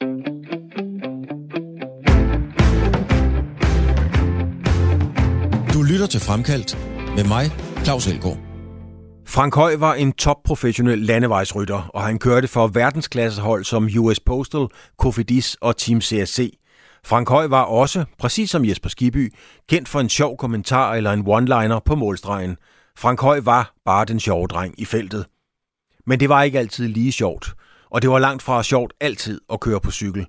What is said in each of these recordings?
Du lytter til Fremkaldt med mig, Claus Elgaard. Frank Høj var en topprofessionel landevejsrytter, og han kørte for verdensklassehold som US Postal, Cofidis og Team CSC. Frank Høj var også, præcis som Jesper Skiby, kendt for en sjov kommentar eller en one-liner på målstregen. Frank Høj var bare den sjove dreng i feltet. Men det var ikke altid lige sjovt, og det var langt fra sjovt altid at køre på cykel.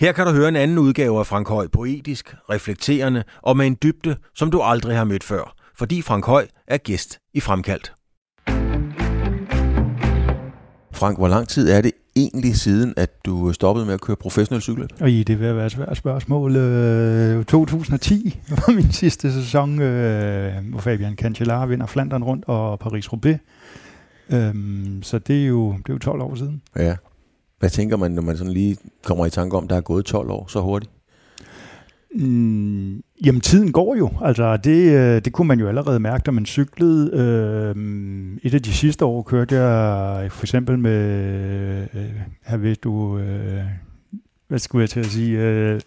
Her kan du høre en anden udgave af Frank Høj, poetisk, reflekterende og med en dybde, som du aldrig har mødt før, fordi Frank Høj er gæst i Fremkaldt. Frank, hvor lang tid er det egentlig siden, at du stoppede med at køre professionel cykel? Og i det vil være et svært spørgsmål. Øh, 2010 var min sidste sæson, øh, hvor Fabian Cancellara vinder Flandern rundt og Paris-Roubaix. Øhm, så det er, jo, det er jo 12 år siden. Ja. Hvad tænker man, når man sådan lige kommer i tanke om, der er gået 12 år så hurtigt? Mm, jamen, tiden går jo. Altså, det, øh, det kunne man jo allerede mærke, da man cyklede. Øh, et af de sidste år kørte jeg for eksempel med, øh, her ved du, øh, hvad skulle jeg til at sige, øh,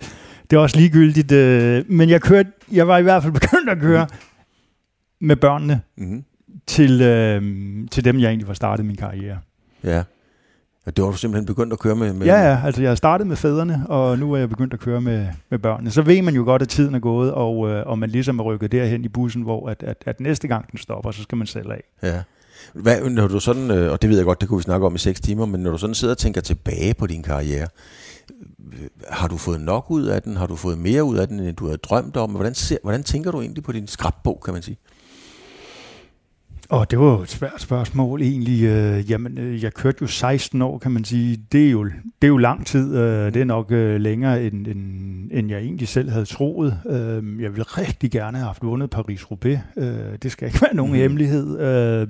det er også ligegyldigt, øh, men jeg kørte, jeg var i hvert fald begyndt at køre mm. med børnene mm-hmm. Til, øh, til dem, jeg egentlig var startet min karriere. Ja. Ja, det var du simpelthen begyndt at køre med? med ja, ja, altså jeg startede med fædrene, og nu er jeg begyndt at køre med, med børnene. Så ved man jo godt, at tiden er gået, og, øh, og man ligesom er rykket derhen i bussen, hvor at, at, at næste gang den stopper, så skal man selv af. Ja. Hvad, når du sådan, øh, og det ved jeg godt, det kunne vi snakke om i seks timer, men når du sådan sidder og tænker tilbage på din karriere, har du fået nok ud af den? Har du fået mere ud af den, end du havde drømt om? Hvordan, ser, hvordan tænker du egentlig på din skrabbog, kan man sige? Og det var jo et svært spørgsmål egentlig. Øh, jamen, øh, jeg kørte jo 16 år, kan man sige. Det er jo, det er jo lang tid. Øh, det er nok øh, længere, end, end, end jeg egentlig selv havde troet. Øh, jeg ville rigtig gerne have haft vundet Paris-Roubaix. Øh, det skal ikke være nogen mm. hemmelighed. Øh,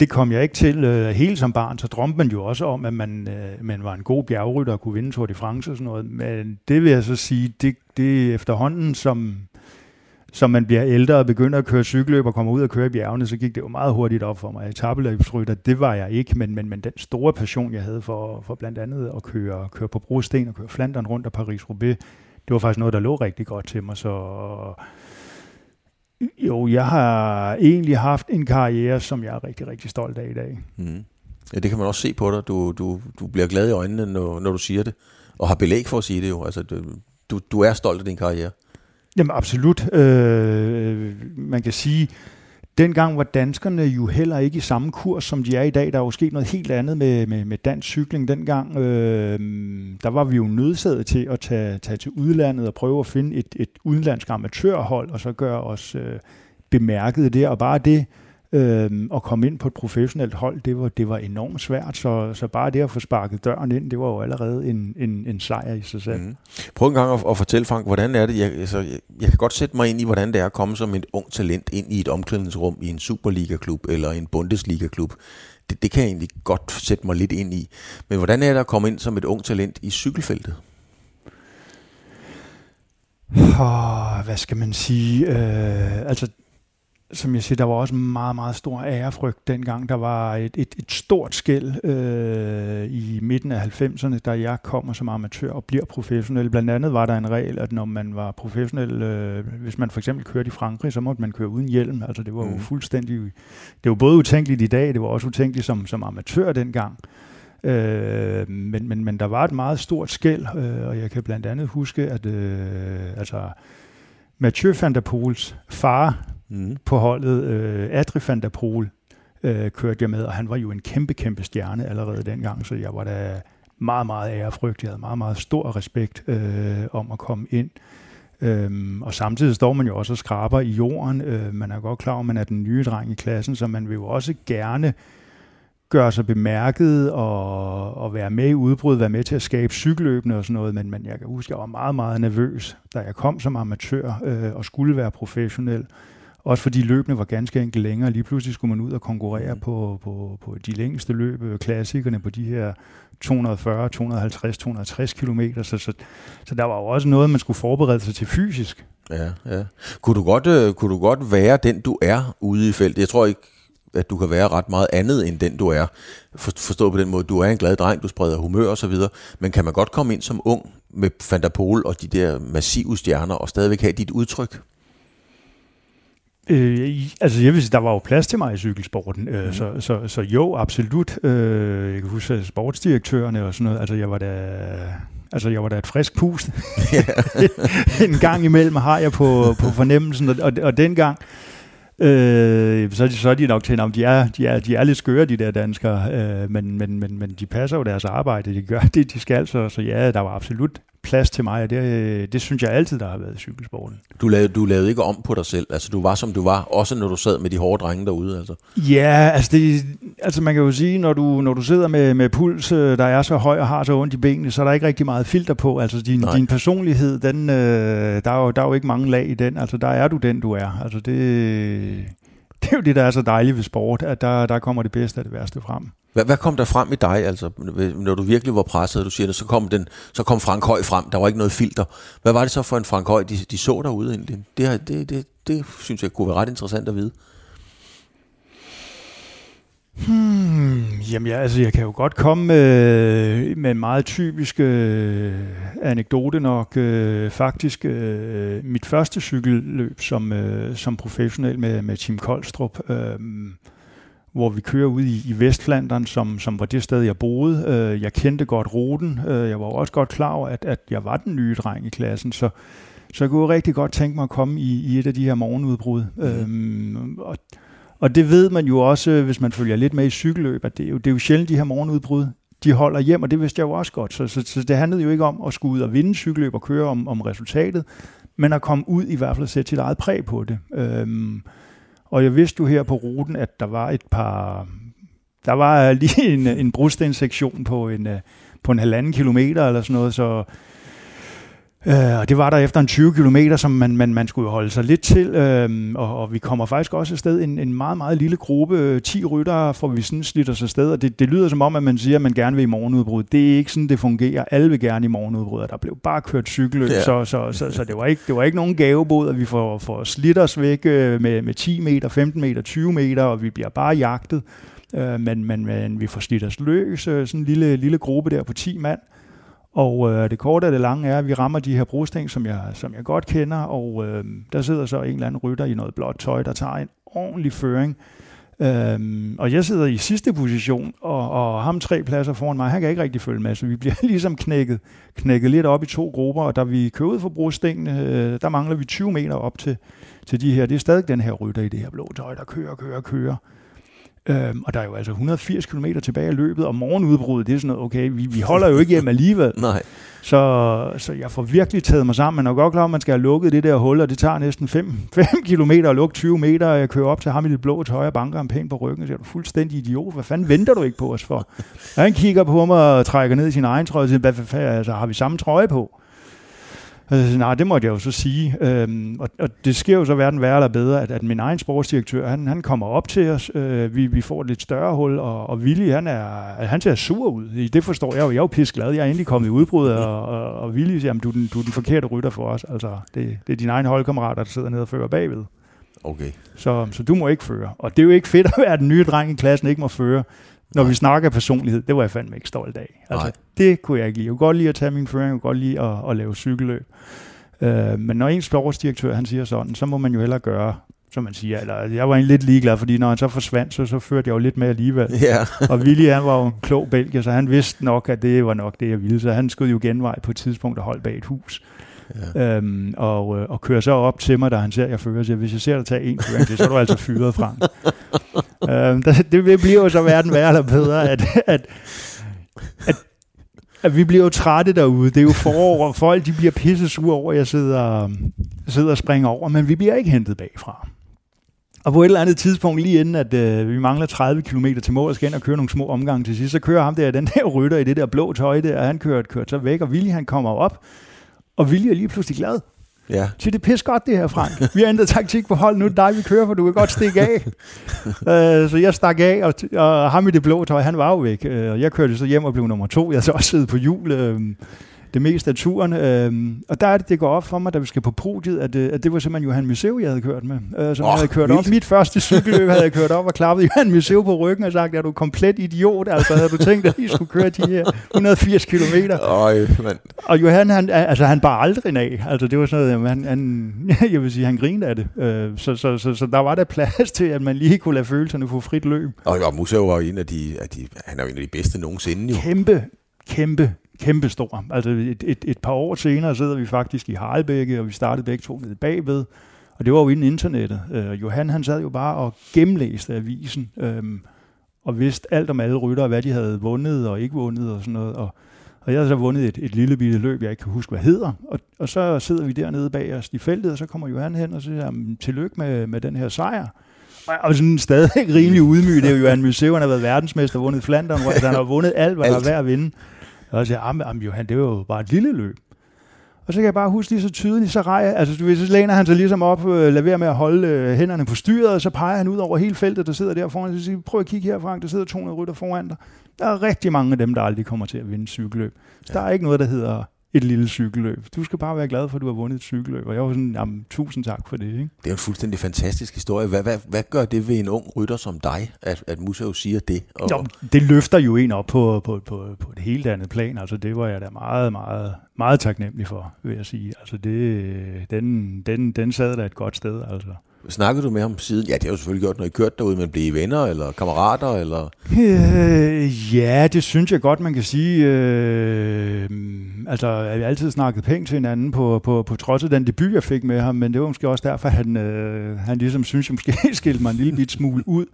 det kom jeg ikke til. Øh, helt som barn, så drømte man jo også om, at man, øh, man var en god bjergrytter og kunne vinde Tour de France og sådan noget. Men det vil jeg så sige, det, det efterhånden som som man bliver ældre og begynder at køre cykelløb og kommer ud og køre i bjergene, så gik det jo meget hurtigt op for mig. Etabeløbsrytter, det var jeg ikke, men, men, men den store passion, jeg havde for, for blandt andet at køre, køre på brosten og køre Flandern rundt og Paris-Roubaix, det var faktisk noget, der lå rigtig godt til mig. Så jo, jeg har egentlig haft en karriere, som jeg er rigtig, rigtig stolt af i dag. Mm. Ja, det kan man også se på dig. Du, du, du bliver glad i øjnene, når, når du siger det, og har belæg for at sige det jo. Altså, du, du er stolt af din karriere. Jamen absolut. Øh, man kan sige, dengang var danskerne jo heller ikke i samme kurs, som de er i dag. Der er jo sket noget helt andet med, med, med dansk cykling dengang. Øh, der var vi jo nødsaget til at tage, tage til udlandet og prøve at finde et, et udenlandsk amatørhold, og så gøre os øh, bemærket der. Og bare det, Øhm, at komme ind på et professionelt hold, det var, det var enormt svært, så, så bare det at få sparket døren ind, det var jo allerede en, en, en sejr i sig selv. Mm. Prøv en gang at, at fortælle, Frank, hvordan er det, jeg, altså, jeg, jeg kan godt sætte mig ind i, hvordan det er at komme som et ung talent ind i et omklædningsrum i en Superliga-klub eller en Bundesliga-klub. Det, det kan jeg egentlig godt sætte mig lidt ind i. Men hvordan er det at komme ind som et ung talent i cykelfeltet? Oh, hvad skal man sige? Uh, altså, som jeg siger, der var også meget, meget stor ærefrygt dengang. Der var et, et, et stort skæld øh, i midten af 90'erne, da jeg kommer som amatør og bliver professionel. Blandt andet var der en regel, at når man var professionel, øh, hvis man for eksempel kørte i Frankrig, så måtte man køre uden hjelm. Altså det var jo mm. fuldstændig... Det var både utænkeligt i dag, det var også utænkeligt som, som amatør dengang. Øh, men, men, men der var et meget stort skæld, øh, og jeg kan blandt andet huske, at øh, altså, Mathieu van der Poels far mm. på holdet. Øh, Adri van der Poel øh, kørte jeg med, og han var jo en kæmpe, kæmpe stjerne allerede dengang, så jeg var da meget, meget ærefrygt. Jeg havde meget, meget stor respekt øh, om at komme ind. Øhm, og samtidig står man jo også og skraber i jorden. Øh, man er godt klar over, at man er den nye dreng i klassen, så man vil jo også gerne gøre sig bemærket og, og være med i udbrud, være med til at skabe cykelløbende og sådan noget, men, men jeg kan huske, at jeg var meget, meget nervøs, da jeg kom som amatør øh, og skulle være professionel. Også fordi løbene var ganske enkelt længere. Lige pludselig skulle man ud og konkurrere mm. på, på, på de længste løb, øh, klassikerne på de her 240, 250, 260 km. Så, så, så der var jo også noget, man skulle forberede sig til fysisk. Ja, ja. Kunne du godt, uh, kunne du godt være den, du er ude i feltet? Jeg tror ikke, at du kan være ret meget andet end den, du er. Forstået på den måde, du er en glad dreng, du spreder humør og så videre. Men kan man godt komme ind som ung med Fantapol og de der massive stjerner og stadigvæk have dit udtryk? Øh, altså jeg vil sige, der var jo plads til mig i cykelsporten, øh, mm. så, så, så jo, absolut. Øh, jeg kan huske sportsdirektørerne og sådan noget, altså jeg var da... Altså, jeg var da et frisk pust. en gang imellem har jeg på, på fornemmelsen, og, og, og dengang, øh, så, så er de nok til, om de er, de er, de er lidt skøre, de der danskere, øh, men, men, men, men de passer jo deres arbejde, de gør det, de skal, så, så ja, der var absolut plads til mig, og det, det synes jeg altid, der har været i cykelsporten. Du lavede, du lavede ikke om på dig selv, altså du var som du var, også når du sad med de hårde drenge derude, altså? Ja, altså, det, altså man kan jo sige, når du, når du sidder med, med puls, øh, der er så høj og har så ondt i benene, så er der ikke rigtig meget filter på, altså din, din personlighed, den, øh, der, er jo, der er jo ikke mange lag i den, altså der er du den, du er, altså det, det er jo det, der er så dejligt ved sport, at der, der kommer det bedste af det værste frem. Hvad, hvad kom der frem i dig, altså, når du virkelig var presset, du siger det, så kom, den, så kom Frank Høj frem, der var ikke noget filter. Hvad var det så for en Frank Høj, de, de så derude egentlig? Det, det, det, det synes jeg kunne være ret interessant at vide. Hmm, jamen ja, altså jeg kan jo godt komme med, med en meget typisk øh, anekdote nok. Øh, faktisk øh, mit første cykelløb som, øh, som professionel med, med Team Koldstrup. Øh, hvor vi kører ud i, i Vestflandern, som, som var det sted, jeg boede. Øh, jeg kendte godt ruten. Øh, jeg var også godt klar over, at, at jeg var den nye dreng i klassen, så, så jeg kunne rigtig godt tænke mig at komme i, i et af de her morgenudbrud. Mm. Øhm, og, og det ved man jo også, øh, hvis man følger lidt med i cykelløb, at det er jo, det er jo sjældent de her morgenudbrud, de holder hjem, og det vidste jeg jo også godt. Så, så, så det handlede jo ikke om at skulle ud og vinde cykelløb og køre om, om resultatet, men at komme ud i hvert fald og sætte sit eget præg på det. Øhm, og jeg vidste jo her på ruten, at der var et par... Der var lige en, en brudstenssektion på en, øh, på en halvanden kilometer eller sådan noget, så Øh, og det var der efter en 20 km, som man, man, man skulle holde sig lidt til, øh, og, og vi kommer faktisk også afsted en, en meget, meget lille gruppe, 10 ryttere, får vi sådan slidt os afsted, og det, det lyder som om, at man siger, at man gerne vil i morgenudbrud. Det er ikke sådan, det fungerer. Alle vil gerne i morgenudbrud, og der blev bare kørt cykelløb, ja. så, så, så, så det, var ikke, det var ikke nogen gavebod, at vi får, får slidt os væk øh, med, med 10 meter, 15 meter, 20 meter, og vi bliver bare jagtet. Øh, men, men, men vi får slidt os løs, øh, sådan en lille, lille gruppe der på 10 mand, og øh, det korte og det lange er, at vi rammer de her brosten, som jeg, som jeg godt kender, og øh, der sidder så en eller anden rytter i noget blåt tøj, der tager en ordentlig føring. Øhm, og jeg sidder i sidste position, og, og ham tre pladser foran mig, han kan ikke rigtig følge med, så vi bliver ligesom knækket, knækket lidt op i to grupper, og da vi kører ud for brostenene, øh, der mangler vi 20 meter op til, til de her. Det er stadig den her rytter i det her blå tøj, der kører, kører, kører. Øhm, og der er jo altså 180 km tilbage i løbet, og morgenudbruddet, det er sådan noget, okay, vi, vi holder jo ikke hjem alligevel. Nej. Så, så jeg får virkelig taget mig sammen. Man er godt klar, at man skal have lukket det der hul, og det tager næsten 5, 5 km at lukke 20 meter, og jeg kører op til ham i det blå tøj og banker ham pænt på ryggen, og siger, du fuldstændig idiot, hvad fanden venter du ikke på os for? Og han kigger på mig og trækker ned i sin egen trøje og siger, hvad, hvad, altså, har vi samme trøje på? Altså, nej, det måtte jeg jo så sige. Øhm, og, og det sker jo så hverken værre eller bedre, at, at min egen sportsdirektør, han, han kommer op til os. Øh, vi, vi får et lidt større hul, og, og Willy, han, er, han ser sur ud. Det forstår jeg jo. Jeg er jo pisse glad. Jeg er endelig kommet i udbrud, og, og, og Willy siger, du er, den, du er den forkerte rytter for os. Altså, det, det er dine egne holdkammerater, der sidder nede og fører bagved. Okay. Så, så du må ikke føre. Og det er jo ikke fedt at være den nye dreng i klassen, ikke må føre. Når Nej. vi snakker personlighed, det var jeg fandme ikke stolt af. Altså, Nej. det kunne jeg ikke lide. Jeg kunne godt lide at tage min føring, jeg kunne godt lide at, at lave cykelløb. Øh, men når ens sportsdirektør han siger sådan, så må man jo hellere gøre, som man siger. Eller, jeg var egentlig lidt ligeglad, fordi når han så forsvandt, så, så førte jeg jo lidt med alligevel. Ja. og Willy, han var jo en klog belgier, så han vidste nok, at det var nok det, jeg ville. Så han skød jo genvej på et tidspunkt og holdt bag et hus. Ja. Øhm, og, øh, og kører så op til mig, da han ser, at jeg fører, siger, hvis jeg ser dig tage en føring så er du altså fyret fra øhm, det bliver jo så hverken værre eller bedre, at, at, at at vi bliver jo trætte derude. Det er jo forår, og folk de bliver pisse sure over, at jeg sidder, sidder og springer over, men vi bliver ikke hentet bagfra. Og på et eller andet tidspunkt, lige inden at øh, vi mangler 30 km til mål og skal ind og køre nogle små omgange til sidst, så kører ham der, den der rytter i det der blå tøj der, og han kører, kører så væk, og Willy han kommer op, og Willy er lige pludselig glad. Ja. Så det er godt det her, Frank. Vi har ændret taktik på hold, nu dig, vi kører, for du kan godt stikke af. uh, så jeg stak af, og, og ham i det blå tøj, han var jo væk. Uh, og jeg kørte så hjem og blev nummer to. Jeg så også siddet på hjul uh, det meste af turen. Øh, og der er det, det går op for mig, da vi skal på podiet, at, øh, at det var simpelthen Johan Museu, jeg havde kørt med. Øh, som oh, jeg havde kørt vildt. op. Mit første cykelløb havde jeg kørt op og klappet Johan Museu på ryggen og sagt, er du komplet idiot? Altså havde du tænkt, at I skulle køre de her 180 kilometer? Øj, mand. Og Johan, han, altså, han bare aldrig af. Altså det var sådan noget, han, han, jeg vil sige, han grinede af det. Øh, så, så, så, så, der var der plads til, at man lige kunne lade følelserne få frit løb. Og, og Museu var en af de, af de, han er jo en af de bedste nogensinde jo. Kæmpe, kæmpe, kæmpe stor. Altså et, et, et par år senere sidder vi faktisk i Harlebække, og vi startede begge to nede bagved. Og det var jo inden internettet. Uh, Johan han sad jo bare og gennemlæste avisen, um, og vidste alt om alle ryttere, hvad de havde vundet og ikke vundet og sådan noget. Og, og jeg havde så vundet et, et lille bitte løb, jeg ikke kan huske, hvad hedder. Og, og så sidder vi dernede bag os i feltet, og så kommer Johan hen og siger, tillykke med, med den her sejr. Og sådan stadig rimelig udmyg. Det er jo Johan Museu, han har været verdensmester, vundet Flandern, han har vundet alt, hvad der er værd at vinde. Og så siger jeg, ah, Johan, det var jo bare et lille løb. Og så kan jeg bare huske lige så tydeligt, så rejer, altså du ved, så læner han sig ligesom op, øh, være med at holde øh, hænderne på styret, og så peger han ud over hele feltet, der sidder der foran, og siger, prøv at kigge her, Frank, der sidder 200 rytter foran dig. Der er rigtig mange af dem, der aldrig kommer til at vinde cykelløb. Så ja. der er ikke noget, der hedder et lille cykelløb. Du skal bare være glad for, at du har vundet et cykelløb. Og jeg var sådan, jamen, tusind tak for det. Ikke? Det er en fuldstændig fantastisk historie. Hvad, hvad, hvad gør det ved en ung rytter som dig, at, at Museo siger det? Og... Jo, det løfter jo en op på, på, på, på et helt andet plan. Altså, det var jeg da meget, meget, meget taknemmelig for, vil jeg sige. Altså, det, den, den, den sad der et godt sted. Altså. Snakkede du med ham siden? Ja, det har jo selvfølgelig gjort, når I kørte derude, men blev I venner eller kammerater? Eller? Øh, ja, det synes jeg godt, man kan sige. Øh, altså, jeg har altid snakket pænt til hinanden på, på, på trods af den debut, jeg fik med ham, men det var måske også derfor, han, øh, han ligesom synes, jeg måske skilte mig en lille bit smule ud.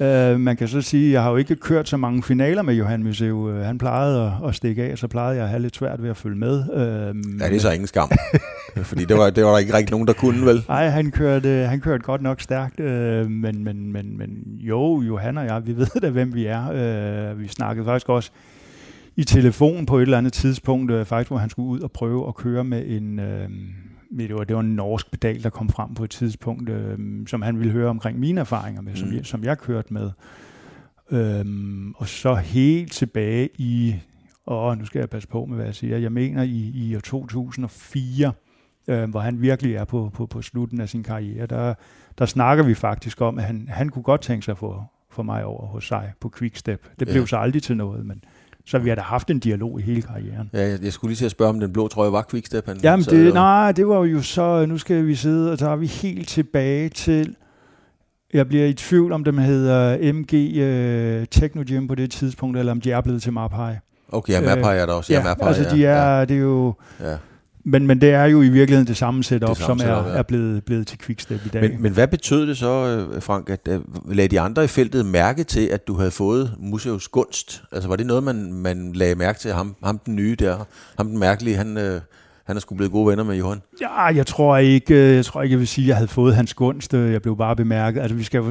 Uh, man kan så sige, at jeg har jo ikke kørt så mange finaler med Johan Museu. Uh, han plejede at, at stikke af, så plejede jeg at have lidt svært ved at følge med. Uh, ja, det er så ingen skam. Fordi det var, det var der ikke rigtig nogen, der kunne, vel? Nej, han kørte, han kørte godt nok stærkt. Uh, men, men, men, men jo, Johan og jeg, vi ved da, hvem vi er. Uh, vi snakkede faktisk også i telefon på et eller andet tidspunkt, uh, faktisk, hvor han skulle ud og prøve at køre med en... Uh, det var, det var en norsk pedal, der kom frem på et tidspunkt, øh, som han ville høre omkring mine erfaringer med, mm. som, jeg, som jeg kørte med. Øhm, og så helt tilbage i, og nu skal jeg passe på med, hvad jeg siger, jeg mener i, i år 2004, øh, hvor han virkelig er på, på, på slutten af sin karriere, der, der snakker vi faktisk om, at han, han kunne godt tænke sig for, for mig over hos sig på Quickstep. Det blev ja. så aldrig til noget, men så vi har da haft en dialog i hele karrieren. Ja, jeg, jeg skulle lige til at spørge, om den blå trøje var Quickstep. Han Jamen, det, nej, det var jo så, nu skal vi sidde, og så er vi helt tilbage til, jeg bliver i tvivl om, dem hedder MG uh, Techno Gym på det tidspunkt, eller om de er blevet til Mapai. Okay, ja, Mapai er der også. Ja, ja Mapai, altså de er, ja. det er jo... Ja. Men, men det er jo i virkeligheden det samme setup, det samme som er, ja. er blevet, blevet til Quickstep i dag. Men, men hvad betød det så, øh, Frank, at uh, lagde de andre i feltet mærke til, at du havde fået Museus gunst? Altså var det noget, man, man lagde mærke til? Ham, ham den nye der, ham den mærkelige, han, uh, han er skulle blevet gode venner med Johan? Ja, jeg tror ikke, jeg tror ikke, jeg vil sige, at jeg havde fået hans gunst. Jeg blev bare bemærket. Altså vi skal,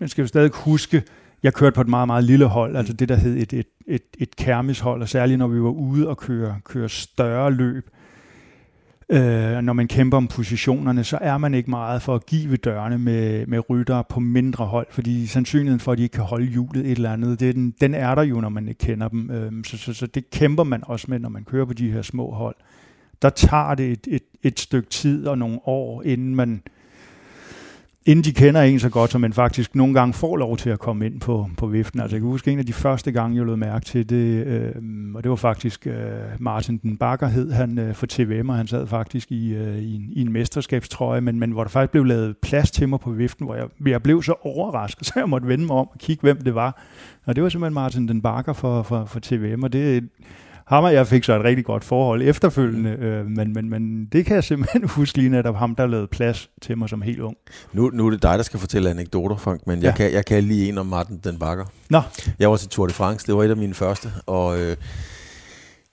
man skal jo stadig huske, jeg kørte på et meget, meget lille hold, altså det, der hed et, et, et, et kærmishold, og særligt når vi var ude og køre, køre større løb, Øh, når man kæmper om positionerne, så er man ikke meget for at give dørene med, med ryttere på mindre hold, fordi sandsynligheden for, at de ikke kan holde hjulet et eller andet, det er den, den er der jo, når man ikke kender dem. Øh, så, så, så det kæmper man også med, når man kører på de her små hold. Der tager det et, et, et stykke tid og nogle år, inden man øh, inden de kender en så godt, som man faktisk nogle gange får lov til at komme ind på, på viften. Altså jeg kan huske en af de første gange, jeg lød mærke til det, øh, og det var faktisk øh, Martin den Bakker hed han øh, for TVM, og han sad faktisk i, øh, i, en, i en mesterskabstrøje, men, men hvor der faktisk blev lavet plads til mig på viften, hvor jeg, jeg blev så overrasket, så jeg måtte vende mig om og kigge, hvem det var. Og det var simpelthen Martin den Bakker for, for, for TVM, og det ham og jeg fik så et rigtig godt forhold efterfølgende, øh, men, men, men det kan jeg simpelthen huske lige netop ham, der lavede plads til mig som helt ung. Nu, nu er det dig, der skal fortælle anekdoter, Frank, men ja. jeg, kan, jeg kan lige en om Martin den Bakker. Nå. Jeg var til Tour de France, det var et af mine første, og... Øh,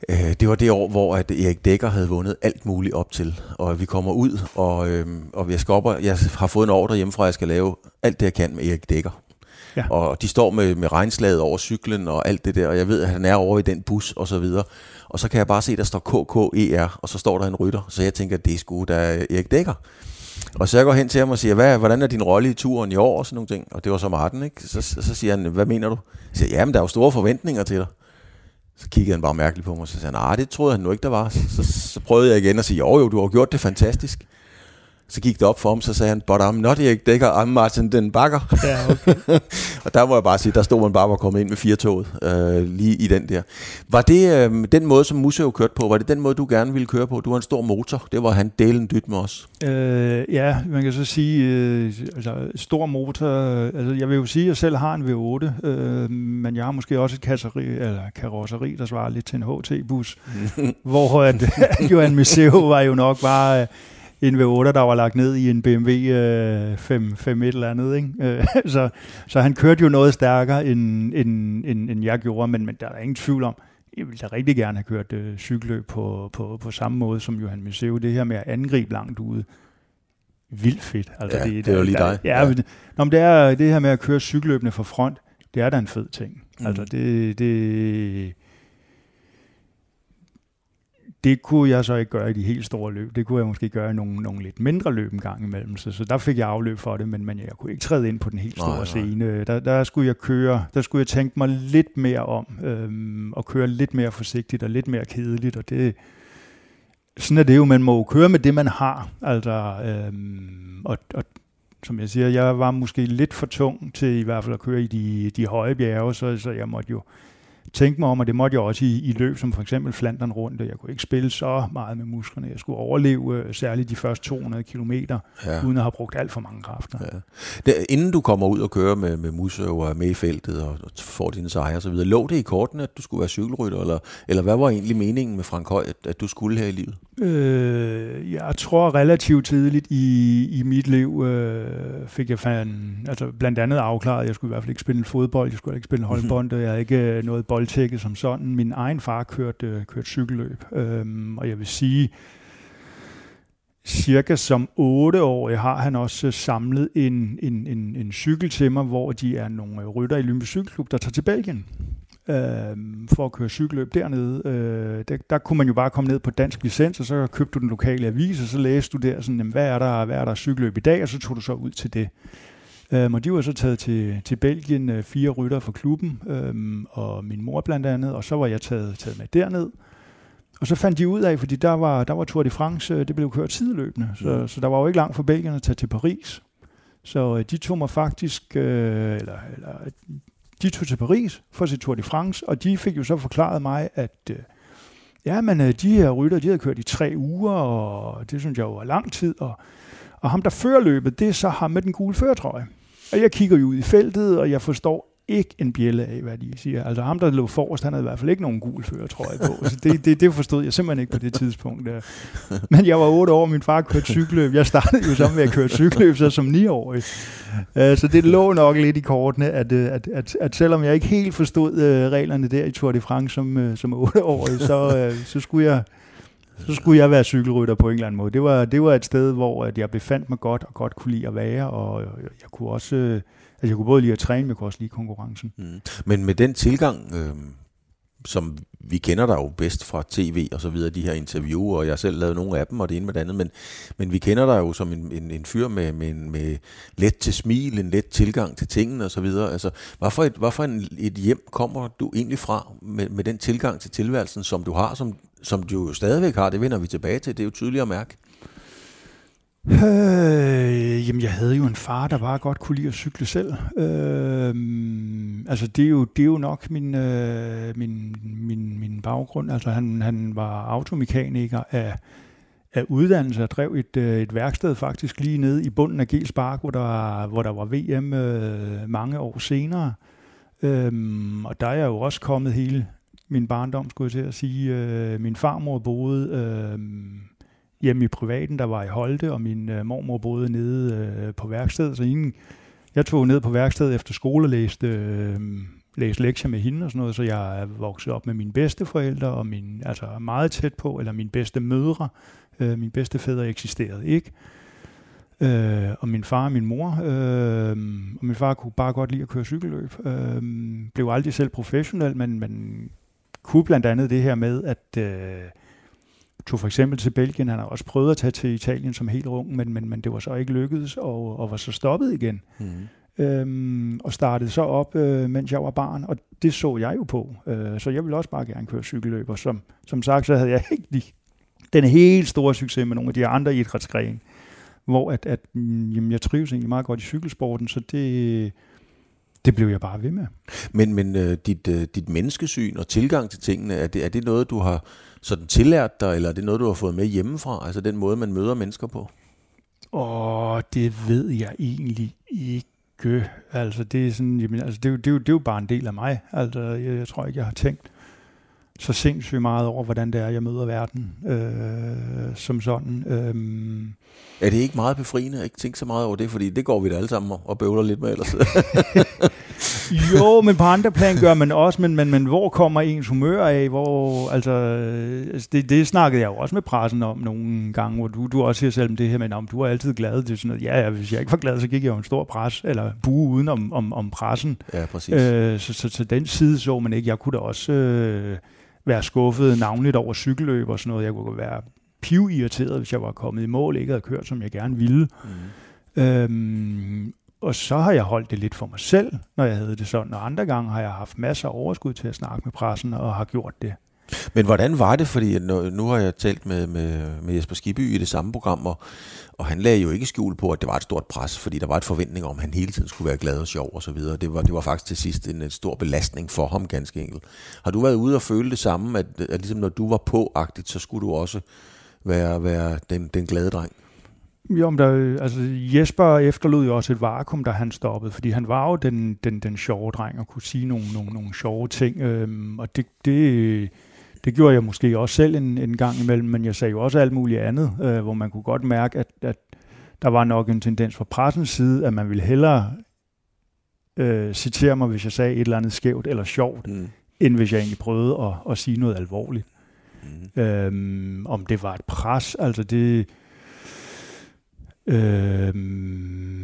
Øh, det var det år, hvor at Erik Dækker havde vundet alt muligt op til. Og vi kommer ud, og, øh, og jeg, skal op, og jeg har fået en ordre hjemmefra, at jeg skal lave alt det, jeg kan med Erik Dækker. Ja. Og de står med, med regnslaget over cyklen og alt det der, og jeg ved, at han er over i den bus og så videre. Og så kan jeg bare se, at der står KKER, og så står der en rytter. Så jeg tænker, at det er sgu da Erik Dækker. Og så jeg går hen til ham og siger, hvad, hvordan er din rolle i turen i år og sådan nogle ting? Og det var så Martin, ikke? Så, så, så siger han, hvad mener du? Jeg siger, jamen der er jo store forventninger til dig. Så kiggede han bare mærkeligt på mig, og så sagde han, nej, det troede han nu ikke, der var. Så, så, så prøvede jeg igen at sige, jo jo, du har gjort det fantastisk. Så gik det op for ham, så sagde han, but I'm not Erik Dækker, I'm Martin den Bakker. Ja, okay. og der må jeg bare sige, der stod man bare var kommet ind med fire toget, øh, lige i den der. Var det øh, den måde, som Museo kørte på, var det den måde, du gerne ville køre på? Du har en stor motor, det var han delen dyt med os. Øh, ja, man kan så sige, øh, altså stor motor, altså jeg vil jo sige, at jeg selv har en V8, øh, men jeg har måske også et kasseri, eller karosseri, der svarer lidt til en HT-bus, hvor at, Johan Museo var jo nok bare... Øh, en V8, der var lagt ned i en BMW øh, 5, 5 et eller andet. Ikke? Øh, så, så han kørte jo noget stærkere, end, end, end, end jeg gjorde, men, men der er ingen tvivl om, jeg ville da rigtig gerne have kørt øh, cykelløb på, på, på samme måde som Johan Museo. Det her med at angribe langt ude, vildt fedt. Altså, ja, det, det er jo lige dig. Ja, ja. Men, når det, er, det her med at køre cykelløbene fra front, det er da en fed ting. Mm. Altså det, det, det kunne jeg så ikke gøre i de helt store løb. Det kunne jeg måske gøre i nogle, nogle lidt mindre løb en gang imellem. Så, så der fik jeg afløb for det, men, men jeg kunne ikke træde ind på den helt store nej, nej. scene. Der, der skulle jeg køre, der skulle jeg tænke mig lidt mere om, øhm, og køre lidt mere forsigtigt og lidt mere kedeligt, og det, sådan er det jo, man må køre med det, man har. Altså, øhm, og, og som jeg siger, jeg var måske lidt for tung til i hvert fald at køre i de, de høje bjerge, så, så jeg måtte jo tænke mig om, og det måtte jeg også i, i løb som for eksempel Flandern rundt, jeg kunne ikke spille så meget med musklerne. Jeg skulle overleve øh, særligt de første 200 kilometer, ja. uden at have brugt alt for mange kræfter. Ja. Det, inden du kommer ud og kører med, med Musse og er med i feltet og, og får dine sejre osv., lå det i korten, at du skulle være cykelrytter, eller, eller hvad var egentlig meningen med Frank Høj, at, at du skulle her i livet? Øh, jeg tror relativt tidligt i, i mit liv øh, fik jeg fan, altså blandt andet afklaret, at jeg skulle i hvert fald ikke spille fodbold, jeg skulle ikke spille holdbold, og jeg havde ikke øh, noget boldtækket som sådan. Min egen far kørte, kørte cykelløb, øhm, og jeg vil sige, cirka som otte år har han også samlet en, en, en, en cykel til mig, hvor de er nogle rytter i Lympe Cykelklub, der tager til Belgien øh, for at køre cykelløb dernede. Øh, der, der kunne man jo bare komme ned på dansk licens, og så købte du den lokale avis, og så læste du der, sådan, jamen, hvad, er der, hvad er der cykelløb i dag, og så tog du så ud til det. Øh, og de var så taget til, til Belgien, øh, fire rytter fra klubben, øh, og min mor blandt andet, og så var jeg taget, taget med derned. Og så fandt de ud af, fordi der var, der var Tour de France, øh, det blev kørt sideløbende, så, mm. så der var jo ikke langt fra Belgien at tage til Paris. Så øh, de tog mig faktisk, øh, eller, eller de tog til Paris for sit Tour de France, og de fik jo så forklaret mig, at øh, ja, men øh, de her rytter, de havde kørt i tre uger, og det synes jeg jo var lang tid, og, og ham, der fører løbet, det er så ham med den gule førtrøje. Og jeg kigger jo ud i feltet, og jeg forstår ikke en bjælle af, hvad de siger. Altså ham, der lå forrest, han havde i hvert fald ikke nogen gul førertrøje på. Så det, det, det forstod jeg simpelthen ikke på det tidspunkt. Der. Men jeg var otte år, min far kørte cykelløb. Jeg startede jo sammen med at køre cykelløb så som niårig. Øh, så det lå nok lidt i kortene, at, øh, at, at, at selvom jeg ikke helt forstod øh, reglerne der i Tour de France som, som otteårig, så, så skulle jeg så skulle jeg være cykelrytter på en eller anden måde. Det var, det var et sted, hvor at jeg befandt mig godt og godt kunne lide at være, og jeg kunne også Altså jeg kunne både lide at træne, men jeg kunne også lide konkurrencen. Mm. Men med den tilgang, øh, som vi kender dig jo bedst fra tv og så videre, de her interviewer, og jeg har selv lavet nogle af dem, og det ene med det andet, men, men vi kender dig jo som en, en, en fyr med, med, med let til smil, en let tilgang til tingene og så videre. Altså, hvorfor et, hvorfor en, et hjem kommer du egentlig fra med, med den tilgang til tilværelsen, som du har, som, som de jo stadigvæk har, det vender vi tilbage til, det er jo tydeligt at mærke. Øh, jamen, jeg havde jo en far, der bare godt kunne lide at cykle selv. Øh, altså, det er, jo, det er jo nok min, øh, min, min, min baggrund. Altså, han, han var automekaniker af, af uddannelse og drev et, øh, et værksted faktisk lige nede i bunden af Gels Park, hvor der, hvor der var VM øh, mange år senere. Øh, og der er jeg jo også kommet hele min barndom, skulle jeg til at sige. Øh, min farmor boede... Øh, hjemme i privaten, der var i Holte, og min øh, mormor boede nede øh, på værkstedet, så ingen, jeg tog ned på værkstedet efter skole og læste, øh, læste lektier med hende og sådan noget, så jeg er vokset op med mine bedsteforældre, og min, altså meget tæt på, eller mine bedste mødre. Øh, min bedste fædre eksisterede ikke. Øh, og min far og min mor. Øh, og min far kunne bare godt lide at køre cykelløb. Øh, blev aldrig selv professionel, men, men kunne blandt andet det her med, at øh, tog for eksempel til Belgien. Han har også prøvet at tage til Italien som helt ung, men, men, men det var så ikke lykkedes, og, og var så stoppet igen. Mm. øhm, og startede så op, øh, mens jeg var barn, og det så jeg jo på. Øh, så jeg ville også bare gerne køre cykelløber. Som, som sagt, så havde jeg ikke lige den helt store succes med nogle af de andre idrætsgrene, hvor at, at jamen, jeg trives egentlig meget godt i cykelsporten, så det, det blev jeg bare ved med. Men, men uh, dit, uh, dit menneskesyn og tilgang til tingene, er det, er det noget, du har sådan tillært dig, eller er det noget, du har fået med hjemmefra? Altså den måde, man møder mennesker på? Åh, det ved jeg egentlig ikke. Altså, det er, sådan, jamen, altså, det, er jo, det, er jo, det er jo bare en del af mig. Altså, jeg, jeg tror ikke, jeg har tænkt så sindssygt meget over, hvordan det er, jeg møder verden øh, som sådan. Øh, er det ikke meget befriende at ikke tænke så meget over det? Fordi det går vi da alle sammen og bøvler lidt med ellers. jo, men på andre plan gør man også, men, men, men hvor kommer ens humør af? Hvor, altså, altså, det, det snakkede jeg jo også med pressen om nogle gange, hvor du, du også siger selv om det her med, om du er altid glad. Det er sådan noget, ja, ja, hvis jeg ikke var glad, så gik jeg jo en stor pres, eller bue uden om, om, om pressen. Ja, præcis. Øh, så, så, så, den side så man ikke. Jeg kunne da også øh, være skuffet navnligt over cykelløb og sådan noget. Jeg kunne være piv irriteret, hvis jeg var kommet i mål, ikke havde kørt, som jeg gerne ville. Mm. Øhm, og så har jeg holdt det lidt for mig selv, når jeg havde det sådan. Og andre gange har jeg haft masser af overskud til at snakke med pressen, og har gjort det. Men hvordan var det? Fordi nu, nu har jeg talt med, med, med Jesper Skiby i det samme program, og, og han lagde jo ikke skjul på, at det var et stort pres, fordi der var et forventning om, at han hele tiden skulle være glad og sjov og så videre. Det var, det var faktisk til sidst en, en stor belastning for ham, ganske enkelt. Har du været ude og føle det samme, at, at ligesom når du var påagtigt, så skulle du også være, være den, den glade dreng? Jo, men der, altså Jesper efterlod jo også et vakuum, da han stoppede, fordi han var jo den, den, den sjove dreng og kunne sige nogle, nogle, nogle sjove ting, øhm, og det, det, det gjorde jeg måske også selv en, en gang imellem, men jeg sagde jo også alt muligt andet, øh, hvor man kunne godt mærke, at, at der var nok en tendens fra pressens side, at man ville hellere øh, citere mig, hvis jeg sagde et eller andet skævt eller sjovt, mm. end hvis jeg egentlig prøvede at, at sige noget alvorligt. Mm. Øhm, om det var et pres, altså det... Øhm,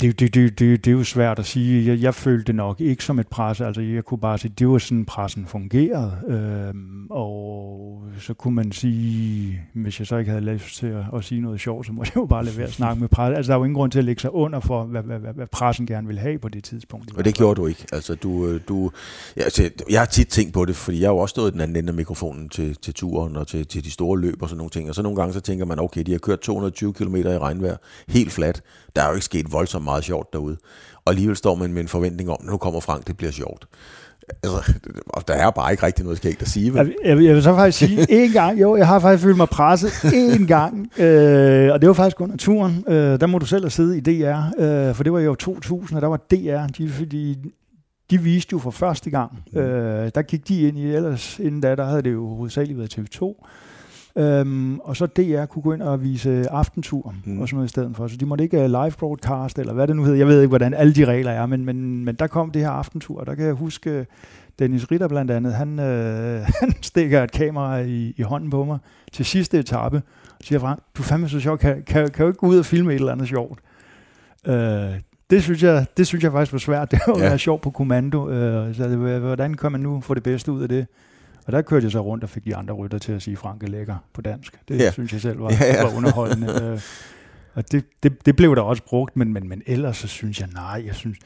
det, det, det, det, det er jo svært at sige. Jeg, jeg følte det nok ikke som et pres. Altså, jeg kunne bare sige, det var sådan, pressen fungerede. Øhm, og så kunne man sige, hvis jeg så ikke havde lyst til at, at sige noget sjovt, så må jeg jo bare lade være at snakke med pressen. Altså, der er jo ingen grund til at lægge sig under for, hvad, hvad, hvad, hvad pressen gerne vil have på det tidspunkt. Og det gjorde du ikke. Altså, du, øh, du, ja, altså, jeg har tit tænkt på det, fordi jeg har jo også stået den anden ende af mikrofonen til, til turen og til, til de store løb og sådan nogle ting. Og så nogle gange så tænker man, okay, de har kørt 220 km i regnvejr, helt fladt. Der er jo ikke sket voldsomt meget sjovt derude. Og alligevel står man med en forventning om, nu kommer Frank, det bliver sjovt. Altså, der er bare ikke rigtig noget skægt at sige. Vel? Jeg, vil, jeg vil så faktisk sige en gang, jo, jeg har faktisk følt mig presset en gang, øh, og det var faktisk under turen. Øh, der må du selv have siddet i DR, øh, for det var jo 2000, og der var DR, de, de, de viste jo for første gang. Mm. Øh, der gik de ind i, ellers inden da, der havde det jo hovedsageligt været TV2. Øhm, og så DR kunne gå ind og vise aftentur mm. og sådan noget i stedet for. Så de måtte ikke øh, live broadcast, eller hvad det nu hedder. Jeg ved ikke, hvordan alle de regler er, men, men, men der kom det her aftentur, og der kan jeg huske, Dennis Ritter blandt andet, han, øh, han stikker et kamera i, i hånden på mig til sidste etape, og siger, Frank, du er fandme så sjov, kan, kan, kan du ikke gå ud og filme et eller andet sjovt? Øh, det synes, jeg, det synes jeg faktisk var svært. Det var ja. sjovt på kommando. Øh, så hvordan kan man nu få det bedste ud af det? Og der kørte jeg så rundt og fik de andre rytter til at sige, Frank er lækker på dansk. Det ja. synes jeg selv var, ja, ja. var underholdende. Øh, og det, det, det blev der også brugt, men, men, men ellers så synes jeg, nej, jeg synes,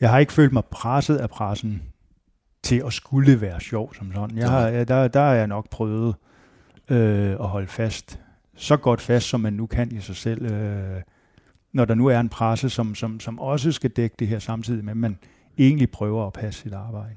jeg har ikke følt mig presset af pressen til at skulle være sjov som sådan. Jeg har, der, der har jeg nok prøvet øh, at holde fast, så godt fast, som man nu kan i sig selv, øh, når der nu er en presse, som, som, som også skal dække det her samtidig med, at man egentlig prøver at passe sit arbejde.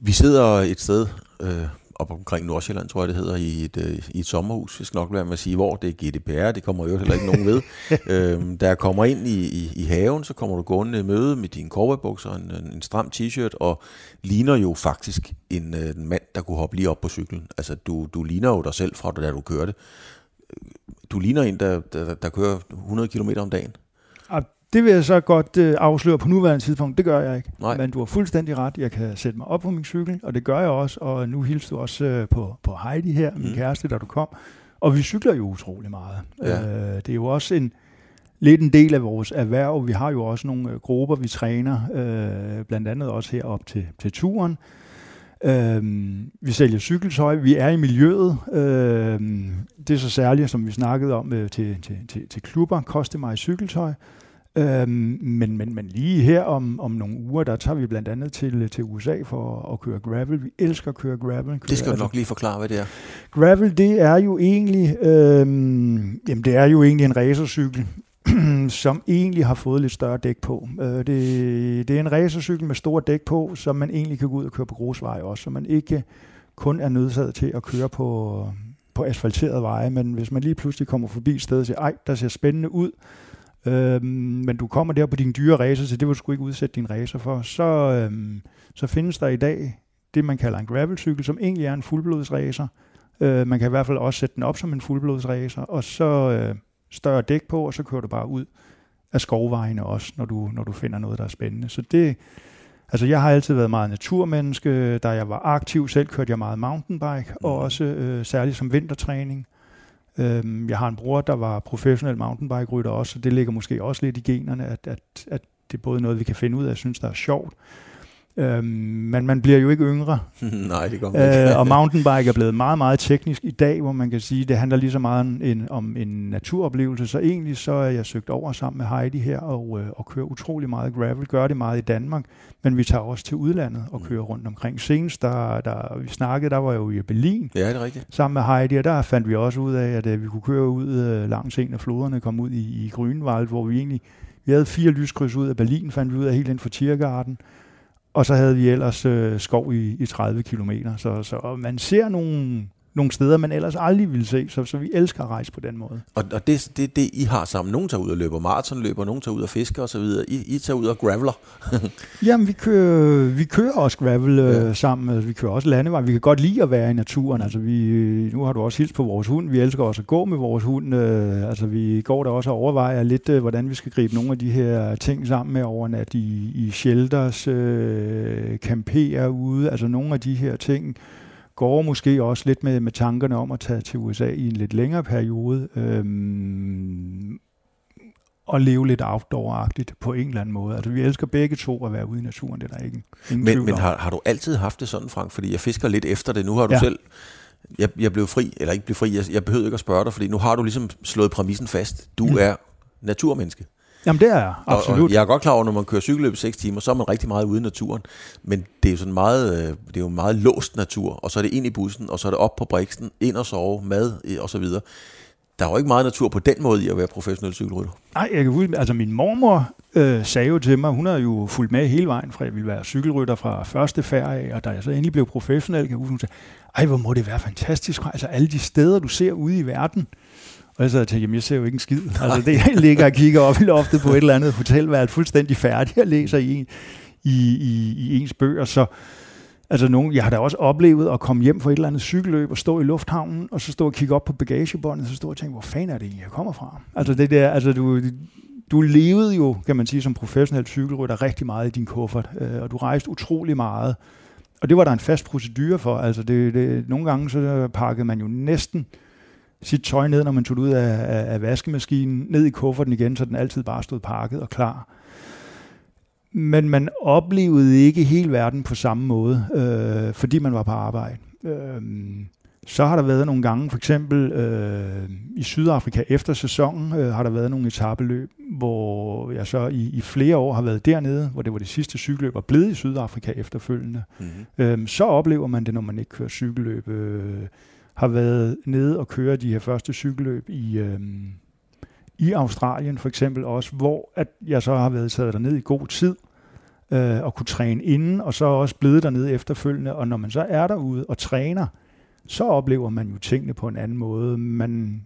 Vi sidder et sted øh, op omkring Nordsjælland, tror jeg det hedder, i et, øh, i et sommerhus. Jeg skal nok være med at sige, hvor det er GDPR, det kommer jo heller ikke nogen ved. øhm, da jeg kommer ind i, i, i haven, så kommer du gående i møde med dine cowboybukser og en, en stram t-shirt, og ligner jo faktisk en, øh, en mand, der kunne hoppe lige op på cyklen. Altså, du, du ligner jo dig selv fra da du kørte. Du ligner en, der, der, der kører 100 km om dagen. Det vil jeg så godt øh, afsløre på nuværende tidspunkt. Det gør jeg ikke. Nej. Men du har fuldstændig ret. Jeg kan sætte mig op på min cykel, og det gør jeg også. Og nu hilser du også øh, på, på Heidi her, min mm. kæreste, da du kom. Og vi cykler jo utrolig meget. Ja. Øh, det er jo også en lidt en del af vores erhverv. Vi har jo også nogle øh, grupper, vi træner, øh, blandt andet også her op til, til turen. Øh, vi sælger cykeltøj, vi er i miljøet. Øh, det er så særligt, som vi snakkede om øh, til, til, til, til klubber, koste mig cykeltøj. Øhm, men, men, men lige her om, om nogle uger, der tager vi blandt andet til, til USA for at køre gravel. Vi elsker at køre gravel. Køre, det skal du altså nok lige forklare, hvad det er. Gravel, det er jo egentlig, øhm, jamen det er jo egentlig en racercykel, som egentlig har fået lidt større dæk på. Øh, det, det er en racercykel med store dæk på, som man egentlig kan gå ud og køre på grusveje også, så man ikke kun er nødsaget til at køre på, på asfalterede veje, men hvis man lige pludselig kommer forbi et sted og siger, ej, der ser spændende ud, øhm, men du kommer der på din dyre racer, så det vil du sgu ikke udsætte din racer for, så, øhm, så findes der i dag det, man kalder en gravelcykel, som egentlig er en fuldblodsracer. Øh, man kan i hvert fald også sætte den op som en fuldblodsracer, og så øh, større dæk på, og så kører du bare ud af skovvejene også, når du, når du finder noget, der er spændende. Så det, altså jeg har altid været meget naturmenneske. Da jeg var aktiv selv, kørte jeg meget mountainbike, og mm. også øh, særligt som vintertræning. Øhm, jeg har en bror, der var professionel mountainbike-rytter også, så det ligger måske også lidt i generne, at, at, at det er både noget, vi kan finde ud af, jeg synes, der er sjovt, Øhm, men man bliver jo ikke yngre. Nej, det gør man ikke. øh, og mountainbike er blevet meget, meget teknisk i dag, hvor man kan sige, det handler lige så meget om en, om en naturoplevelse. Så egentlig så er jeg søgt over sammen med Heidi her og, øh, og kører utrolig meget gravel. Gør det meget i Danmark, men vi tager også til udlandet og mm. kører rundt omkring. Senest, der, der vi snakkede, der var jeg jo i Berlin. Ja, det er rigtigt. Sammen med Heidi, og der fandt vi også ud af, at øh, vi kunne køre ud øh, langs en af floderne, komme ud i, i Grønvald, hvor vi egentlig vi havde fire lyskryds ud af Berlin, fandt vi ud af helt inden for Tiergarten. Og så havde vi ellers øh, skov i, i 30 kilometer. Så, så man ser nogle, nogle steder, man ellers aldrig ville se, så, så vi elsker at rejse på den måde. Og, og det, det, det, I har sammen. Nogen tager ud og løber maratonløber, nogen tager ud og fisker osv. I, I tager ud og graveler. Jamen, vi kører, vi kører også gravel øh, ja. sammen. Altså, vi kører også landevej. Vi kan godt lide at være i naturen. Altså, vi, nu har du også hils på vores hund. Vi elsker også at gå med vores hund. Øh, altså, vi går der også og overvejer lidt, øh, hvordan vi skal gribe nogle af de her ting sammen med overnat i, i shelters, øh, campere ude. Altså, nogle af de her ting går måske også lidt med, med tankerne om at tage til USA i en lidt længere periode, øhm, og leve lidt outdoor-agtigt på en eller anden måde. Altså, vi elsker begge to at være ude i naturen, det er der ikke Men, men har, har du altid haft det sådan, Frank? Fordi jeg fisker lidt efter det. Nu har du ja. selv jeg, jeg blev fri, eller ikke blev fri, jeg, jeg behøvede ikke at spørge dig, fordi nu har du ligesom slået præmissen fast. Du mm. er naturmenneske. Jamen det er jeg, absolut. Og, og jeg er godt klar over, når man kører cykelløb i 6 timer, så er man rigtig meget ude i naturen. Men det er jo sådan meget, øh, det er jo meget låst natur, og så er det ind i bussen, og så er det op på briksen, ind og sove, mad og så videre. Der er jo ikke meget natur på den måde i at være professionel cykelrytter. Nej, jeg kan huske, altså min mormor øh, sagde jo til mig, hun har jo fulgt med hele vejen fra, jeg ville være cykelrytter fra første færd af, og da jeg så endelig blev professionel, kan jeg huske, hun sagde, ej, hvor må det være fantastisk, altså alle de steder, du ser ude i verden, og så tænkte jeg, jeg ser jo ikke en skid. Altså det, jeg ligger og kigger op i loftet på et eller andet hotelværelse, fuldstændig færdig og læser i, i, i, i ens bøger. Så altså nogen, jeg har da også oplevet at komme hjem fra et eller andet cykelløb og stå i lufthavnen, og så stå og kigge op på bagagebåndet, og så stå og tænke, hvor fanden er det egentlig, jeg kommer fra? Altså det der, altså du, du levede jo, kan man sige, som professionel cykelrytter rigtig meget i din kuffert, øh, og du rejste utrolig meget. Og det var der en fast procedure for. Altså det, det, nogle gange så pakkede man jo næsten sit tøj ned, når man tog det ud af, af, af vaskemaskinen, ned i kufferten igen, så den altid bare stod pakket og klar. Men man oplevede ikke hele verden på samme måde, øh, fordi man var på arbejde. Øh, så har der været nogle gange, for eksempel øh, i Sydafrika efter sæsonen, øh, har der været nogle etabeløb, hvor jeg så i, i flere år har været dernede, hvor det var det sidste cykelløb, og blevet i Sydafrika efterfølgende. Mm-hmm. Øh, så oplever man det, når man ikke kører cykelløb. Øh, har været nede og køre de her første cykelløb i, øh, i Australien for eksempel også, hvor at jeg så har været taget derned i god tid øh, og kunne træne inden, og så også blevet dernede efterfølgende. Og når man så er derude og træner, så oplever man jo tingene på en anden måde. Man,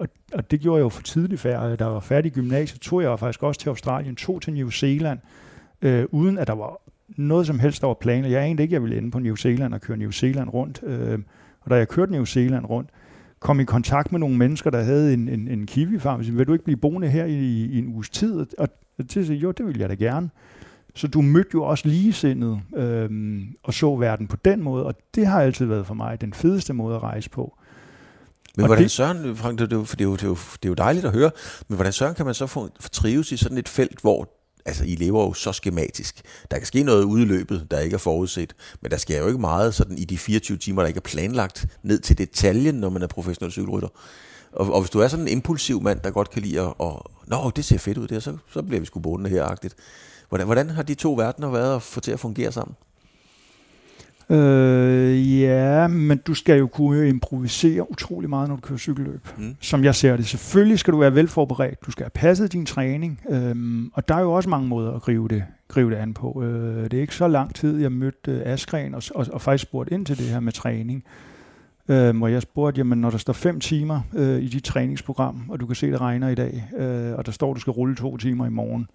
og, og det gjorde jeg jo for tidligt færdig. Da jeg var færdig i gymnasiet, tog jeg faktisk også til Australien, tog til New Zealand, øh, uden at der var noget som helst, der var planer. Jeg anede ikke, at jeg ville ende på New Zealand og køre New Zealand rundt. Øh, og da jeg kørte New Zealand rundt, kom i kontakt med nogle mennesker, der havde en, en, en kiwi-farm, sagde, vil du ikke blive boende her i, i en uges tid? Og til sige, jo, det vil jeg da gerne. Så du mødte jo også ligesindet øhm, og så verden på den måde, og det har altid været for mig den fedeste måde at rejse på. Men og hvordan det, Søren, Frank, det, det, det, det, er jo, det, er jo, det er jo dejligt at høre, men hvordan Søren kan man så få, trives i sådan et felt, hvor altså, I lever jo så skematisk. Der kan ske noget ude i løbet, der ikke er forudset, men der sker jo ikke meget sådan i de 24 timer, der ikke er planlagt ned til detaljen, når man er professionel cykelrytter. Og, og hvis du er sådan en impulsiv mand, der godt kan lide at, og, nå, det ser fedt ud der, så, så bliver vi sgu bundet her-agtigt. Hvordan, hvordan har de to verdener været at få til at fungere sammen? Øh, ja, men du skal jo kunne improvisere utrolig meget, når du kører cykelløb. Mm. Som jeg ser det. Selvfølgelig skal du være velforberedt. Du skal have passet din træning. Øhm, og der er jo også mange måder at gribe det, gribe det an på. Øh, det er ikke så lang tid, jeg mødte øh, Askren og, og, og faktisk spurgte ind til det her med træning. Øh, hvor jeg spurgte, jamen når der står fem timer øh, i dit træningsprogram, og du kan se, det regner i dag, øh, og der står, du skal rulle to timer i morgen,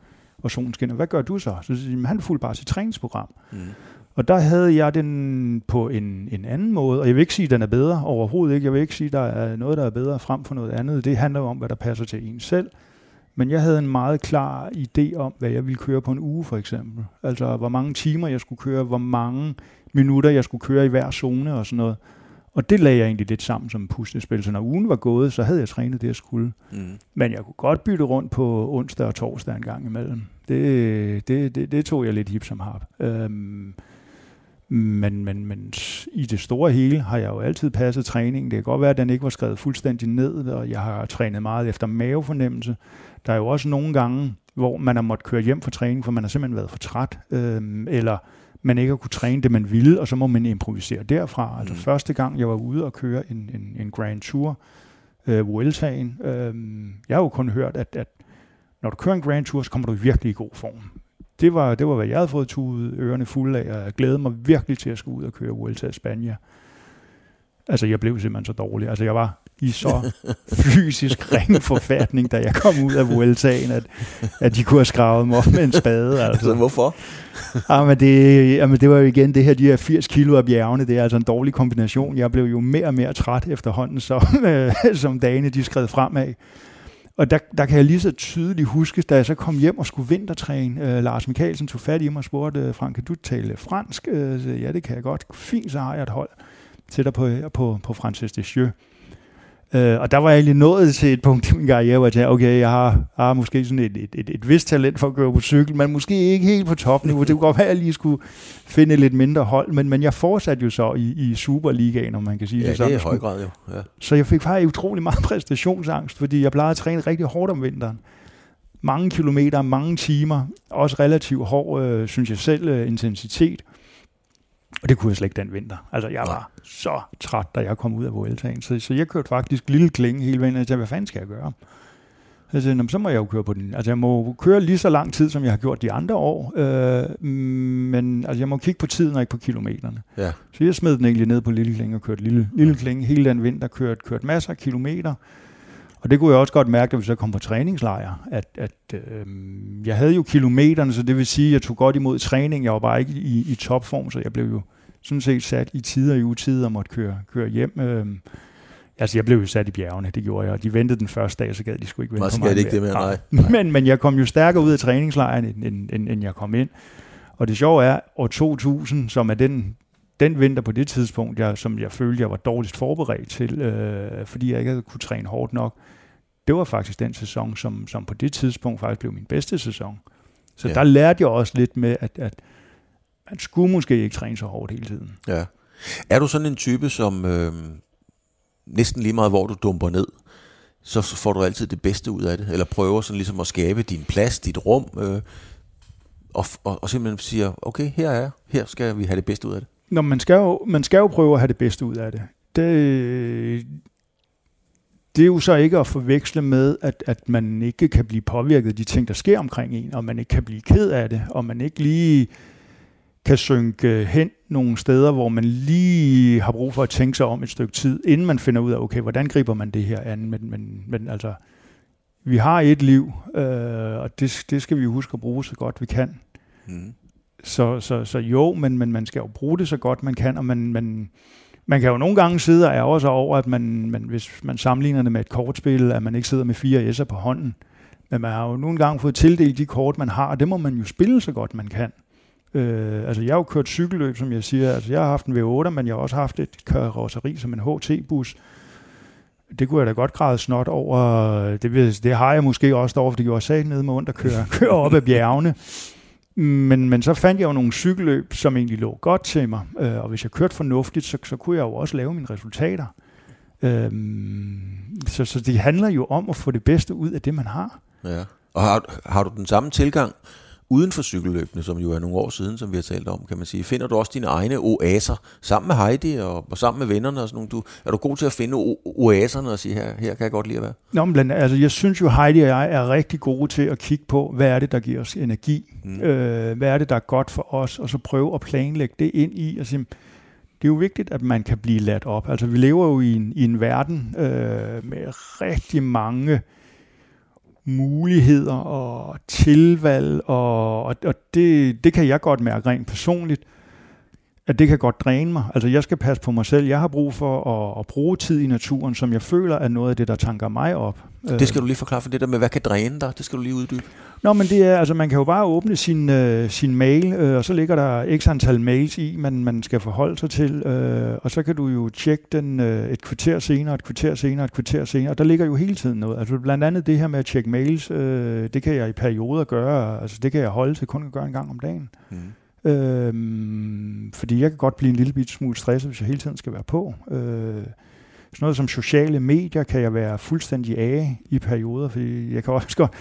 og solen skinner, hvad gør du så? Så siger han, han fulgte bare sit træningsprogram. Mm. Og der havde jeg den på en, en anden måde, og jeg vil ikke sige, at den er bedre overhovedet ikke. Jeg vil ikke sige, at der er noget, der er bedre frem for noget andet. Det handler jo om, hvad der passer til en selv. Men jeg havde en meget klar idé om, hvad jeg ville køre på en uge for eksempel. Altså, hvor mange timer jeg skulle køre, hvor mange minutter jeg skulle køre i hver zone og sådan noget. Og det lagde jeg egentlig lidt sammen som puslespil. Så når ugen var gået, så havde jeg trænet det, jeg skulle. Mm. Men jeg kunne godt bytte rundt på onsdag og torsdag en gang imellem. Det, det, det, det tog jeg lidt hip som hap. Øhm, men, men, men i det store hele har jeg jo altid passet træningen. Det kan godt være, at den ikke var skrevet fuldstændig ned, og jeg har trænet meget efter mavefornemmelse. Der er jo også nogle gange, hvor man har måttet køre hjem fra træning, for man har simpelthen været for træt, øhm, eller man ikke har kunne træne det, man ville, og så må man improvisere derfra. Altså mm. første gang, jeg var ude og køre en, en, en Grand Tour, øh, Vueltaen, øh, jeg har jo kun hørt, at, at når du kører en Grand Tour, så kommer du virkelig i god form det var, det var, hvad jeg havde fået tudet ørerne fulde af, og jeg glædede mig virkelig til at skulle ud og køre Vuelta i Spanien. Altså, jeg blev simpelthen så dårlig. Altså, jeg var i så fysisk ring forfatning, da jeg kom ud af Vueltaen, at, at de kunne have skravet mig op med en spade. Altså. altså hvorfor? ja, men det, jamen, det var jo igen det her, de her 80 kilo af bjergene, det er altså en dårlig kombination. Jeg blev jo mere og mere træt efterhånden, som, øh, som dagene de skred fremad. Og der, der kan jeg lige så tydeligt huske, da jeg så kom hjem og skulle vintertræne, øh, Lars Mikkelsen tog fat i mig og spurgte, øh, Frank, kan du tale fransk? Øh, så, ja, det kan jeg godt. Fint, så har jeg et hold til dig på, på, på Francis Descheux. Øh, og der var jeg egentlig nået til et punkt i min karriere, hvor jeg tænkte, okay, jeg har, har måske sådan et, et, et, et vist talent for at køre på cykel, men måske ikke helt på topniveau. Det kunne godt være, at jeg lige skulle finde lidt mindre hold, men, men jeg fortsatte jo så i, i Superligaen, om man kan sige ja, det sådan. Det er i høj grad jo. Ja. Så jeg fik faktisk utrolig meget præstationsangst, fordi jeg plejede at træne rigtig hårdt om vinteren. Mange kilometer, mange timer, også relativt hård, øh, synes jeg selv, øh, intensitet. Og det kunne jeg slet ikke den vinter. Altså, jeg var så træt, da jeg kom ud af Vueltaen. Så, så jeg kørte faktisk lille klinge hele vejen. Jeg tænkte, hvad fanden skal jeg gøre? Sagde, så må jeg jo køre på den. Altså, jeg må køre lige så lang tid, som jeg har gjort de andre år. Øh, men altså, jeg må kigge på tiden og ikke på kilometerne. Ja. Så jeg smed den egentlig ned på lille klinge og kørte lille, lille klinge hele den vinter. Kørt, kørt masser af kilometer. Og det kunne jeg også godt mærke, da vi så kom på træningslejr, at, at øh, jeg havde jo kilometerne, så det vil sige, at jeg tog godt imod træning. Jeg var bare ikke i, i topform, så jeg blev jo sådan set sat i tider i utider og måtte køre, køre hjem. Øh, altså, jeg blev jo sat i bjergene, det gjorde jeg, og de ventede den første dag, så gad de skulle ikke vente på mig. det ikke det mere, nej. men, men jeg kom jo stærkere ud af træningslejren, end, end, end, end jeg kom ind. Og det sjove er, år 2000, som er den den vinter på det tidspunkt, jeg, som jeg følte, jeg var dårligst forberedt til, øh, fordi jeg ikke havde kunne træne hårdt nok, det var faktisk den sæson, som, som på det tidspunkt faktisk blev min bedste sæson. Så ja. der lærte jeg også lidt med, at, at man skulle måske ikke træne så hårdt hele tiden. Ja. Er du sådan en type, som øh, næsten lige meget, hvor du dumper ned, så får du altid det bedste ud af det? Eller prøver sådan ligesom at skabe din plads, dit rum, øh, og, og, og simpelthen siger, okay, her er jeg, her skal vi have det bedste ud af det? Nå, man skal jo, man skal jo prøve at have det bedste ud af det. Det, det er jo så ikke at forveksle med, at, at man ikke kan blive påvirket af de ting, der sker omkring en, og man ikke kan blive ked af det, og man ikke lige kan synke hen nogle steder, hvor man lige har brug for at tænke sig om et stykke tid, inden man finder ud af, okay, hvordan griber man det her an? Men, men, men altså, vi har et liv, øh, og det, det skal vi huske at bruge så godt vi kan. Mm. Så, så, så jo, men, men man skal jo bruge det så godt man kan, og man, man, man kan jo nogle gange sidde og ærge sig over, at man, man, hvis man sammenligner det med et kortspil, at man ikke sidder med fire S'er på hånden. Men man har jo nogle gange fået tildelt de kort, man har, og det må man jo spille så godt man kan. Øh, altså jeg har jo kørt cykelløb, som jeg siger. Altså jeg har haft en V8, men jeg har også haft et karosseri som en HT-bus. Det kunne jeg da godt græde snot over. Det, det har jeg måske også derovre, for jeg gjorde sat nede med ondt at køre, køre op ad bjergene. Men, men så fandt jeg jo nogle cykelløb, som egentlig lå godt til mig, øh, og hvis jeg kørte fornuftigt, så, så kunne jeg jo også lave mine resultater. Øh, så, så det handler jo om at få det bedste ud af det, man har. Ja. Og har, har du den samme tilgang uden for cykelløbene, som jo er nogle år siden, som vi har talt om, kan man sige. Finder du også dine egne oaser sammen med Heidi og, og sammen med vennerne og sådan nogle? Du, er du god til at finde oaserne og sige, her, her kan jeg godt lide at være? Nå, men blandt, altså, jeg synes jo, Heidi og jeg er rigtig gode til at kigge på, hvad er det, der giver os energi? Mm. Øh, hvad er det, der er godt for os? Og så prøve at planlægge det ind i og sige, det er jo vigtigt, at man kan blive ladt op. Altså, vi lever jo i en, i en verden øh, med rigtig mange muligheder og tilvalg, og, og, og det, det kan jeg godt mærke rent personligt, at det kan godt dræne mig. Altså jeg skal passe på mig selv. Jeg har brug for at, at bruge tid i naturen, som jeg føler er noget af det, der tanker mig op. Det skal du lige forklare for det der med, hvad kan dræne dig? Det skal du lige uddybe. Nå, men det er, altså man kan jo bare åbne sin, øh, sin mail, øh, og så ligger der x antal mails i, man, man skal forholde sig til, øh, og så kan du jo tjekke den øh, et kvarter senere, et kvarter senere, et kvarter senere, og der ligger jo hele tiden noget. Altså blandt andet det her med at tjekke mails, øh, det kan jeg i perioder gøre, altså det kan jeg holde til kun at gøre en gang om dagen. Mm. Øhm, fordi jeg kan godt blive en lille bit smule stresset, hvis jeg hele tiden skal være på. Øh, sådan noget som sociale medier kan jeg være fuldstændig af i perioder, fordi jeg kan også godt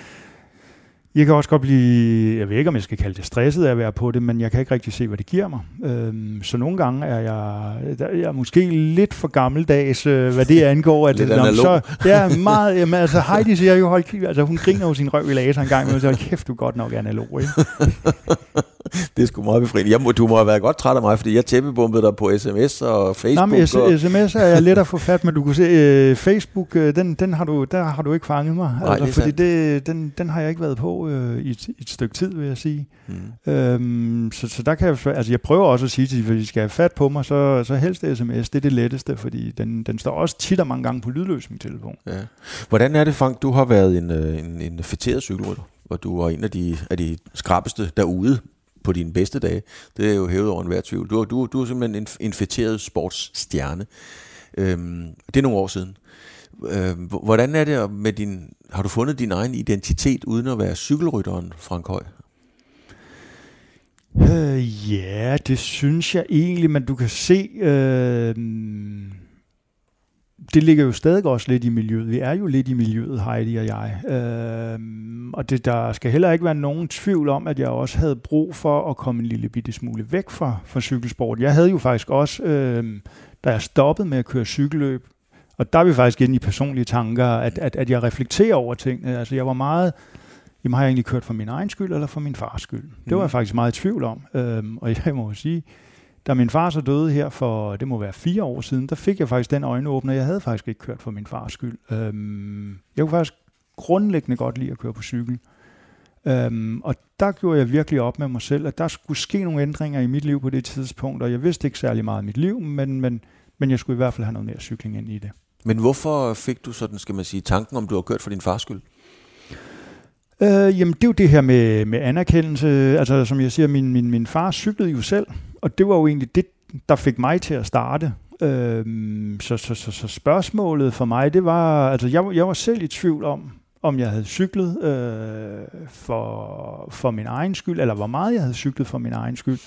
jeg kan også godt blive, jeg ved ikke om jeg skal kalde det stresset af at være på det, men jeg kan ikke rigtig se, hvad det giver mig. Øhm, så nogle gange er jeg, jeg er måske lidt for gammeldags, øh, hvad det angår. At lidt det, så, Ja, meget. Jamen, altså Heidi siger jo, hold, altså hun griner jo sin røv i laser en gang, men så kæft, du godt nok er analog. Ikke? det er sgu meget befriende. Jeg må, du må have været godt træt af mig, fordi jeg tæppebumpede dig på sms og Facebook. Nej, men og... sms er jeg let at få fat, men du kan se, uh, Facebook, uh, den, den har du, der har du ikke fanget mig. Nej, altså, fordi det, den, den har jeg ikke været på uh, i, et, et stykke tid, vil jeg sige. Mm. Øhm, så, så der kan jeg, altså jeg prøver også at sige til at de skal have fat på mig, så, så helst sms, det er det letteste, fordi den, den står også tit og mange gange på lydløs, min telefon. Ja. Hvordan er det, Frank, du har været en, en, en fætteret cykelrytter? hvor du var en af de, af de skrappeste derude på dine bedste dage. Det er jo hævet over enhver tvivl. Du, du, du er simpelthen en infekteret sportsstjerne. Øhm, det er nogle år siden. Øh, hvordan er det med din... Har du fundet din egen identitet uden at være cykelrytteren, Frank Høj? Øh, ja, det synes jeg egentlig, men du kan se... Øh, det ligger jo stadig også lidt i miljøet. Vi er jo lidt i miljøet, Heidi og jeg. Øhm, og det, der skal heller ikke være nogen tvivl om, at jeg også havde brug for at komme en lille bitte smule væk fra, fra cykelsport. Jeg havde jo faktisk også, øhm, da jeg stoppede med at køre cykelløb, og der er vi faktisk inde i personlige tanker, at, at, at jeg reflekterer over tingene. Altså jeg var meget, jamen har jeg egentlig kørt for min egen skyld, eller for min fars skyld? Det var jeg mm. faktisk meget i tvivl om. Øh, og jeg må sige, da min far så døde her for, det må være fire år siden, der fik jeg faktisk den øjenåbner. Jeg havde faktisk ikke kørt for min fars skyld. Øhm, jeg kunne faktisk grundlæggende godt lide at køre på cykel. Øhm, og der gjorde jeg virkelig op med mig selv, at der skulle ske nogle ændringer i mit liv på det tidspunkt, og jeg vidste ikke særlig meget om mit liv, men, men, men jeg skulle i hvert fald have noget mere cykling ind i det. Men hvorfor fik du sådan, skal man sige, tanken om, du har kørt for din fars skyld? Øh, jamen, det er jo det her med, med anerkendelse. Altså, som jeg siger, min, min, min far cyklede jo selv, og det var jo egentlig det, der fik mig til at starte. Øh, så, så, så, så spørgsmålet for mig, det var, altså jeg, jeg var selv i tvivl om, om jeg havde cyklet øh, for, for min egen skyld, eller hvor meget jeg havde cyklet for min egen skyld,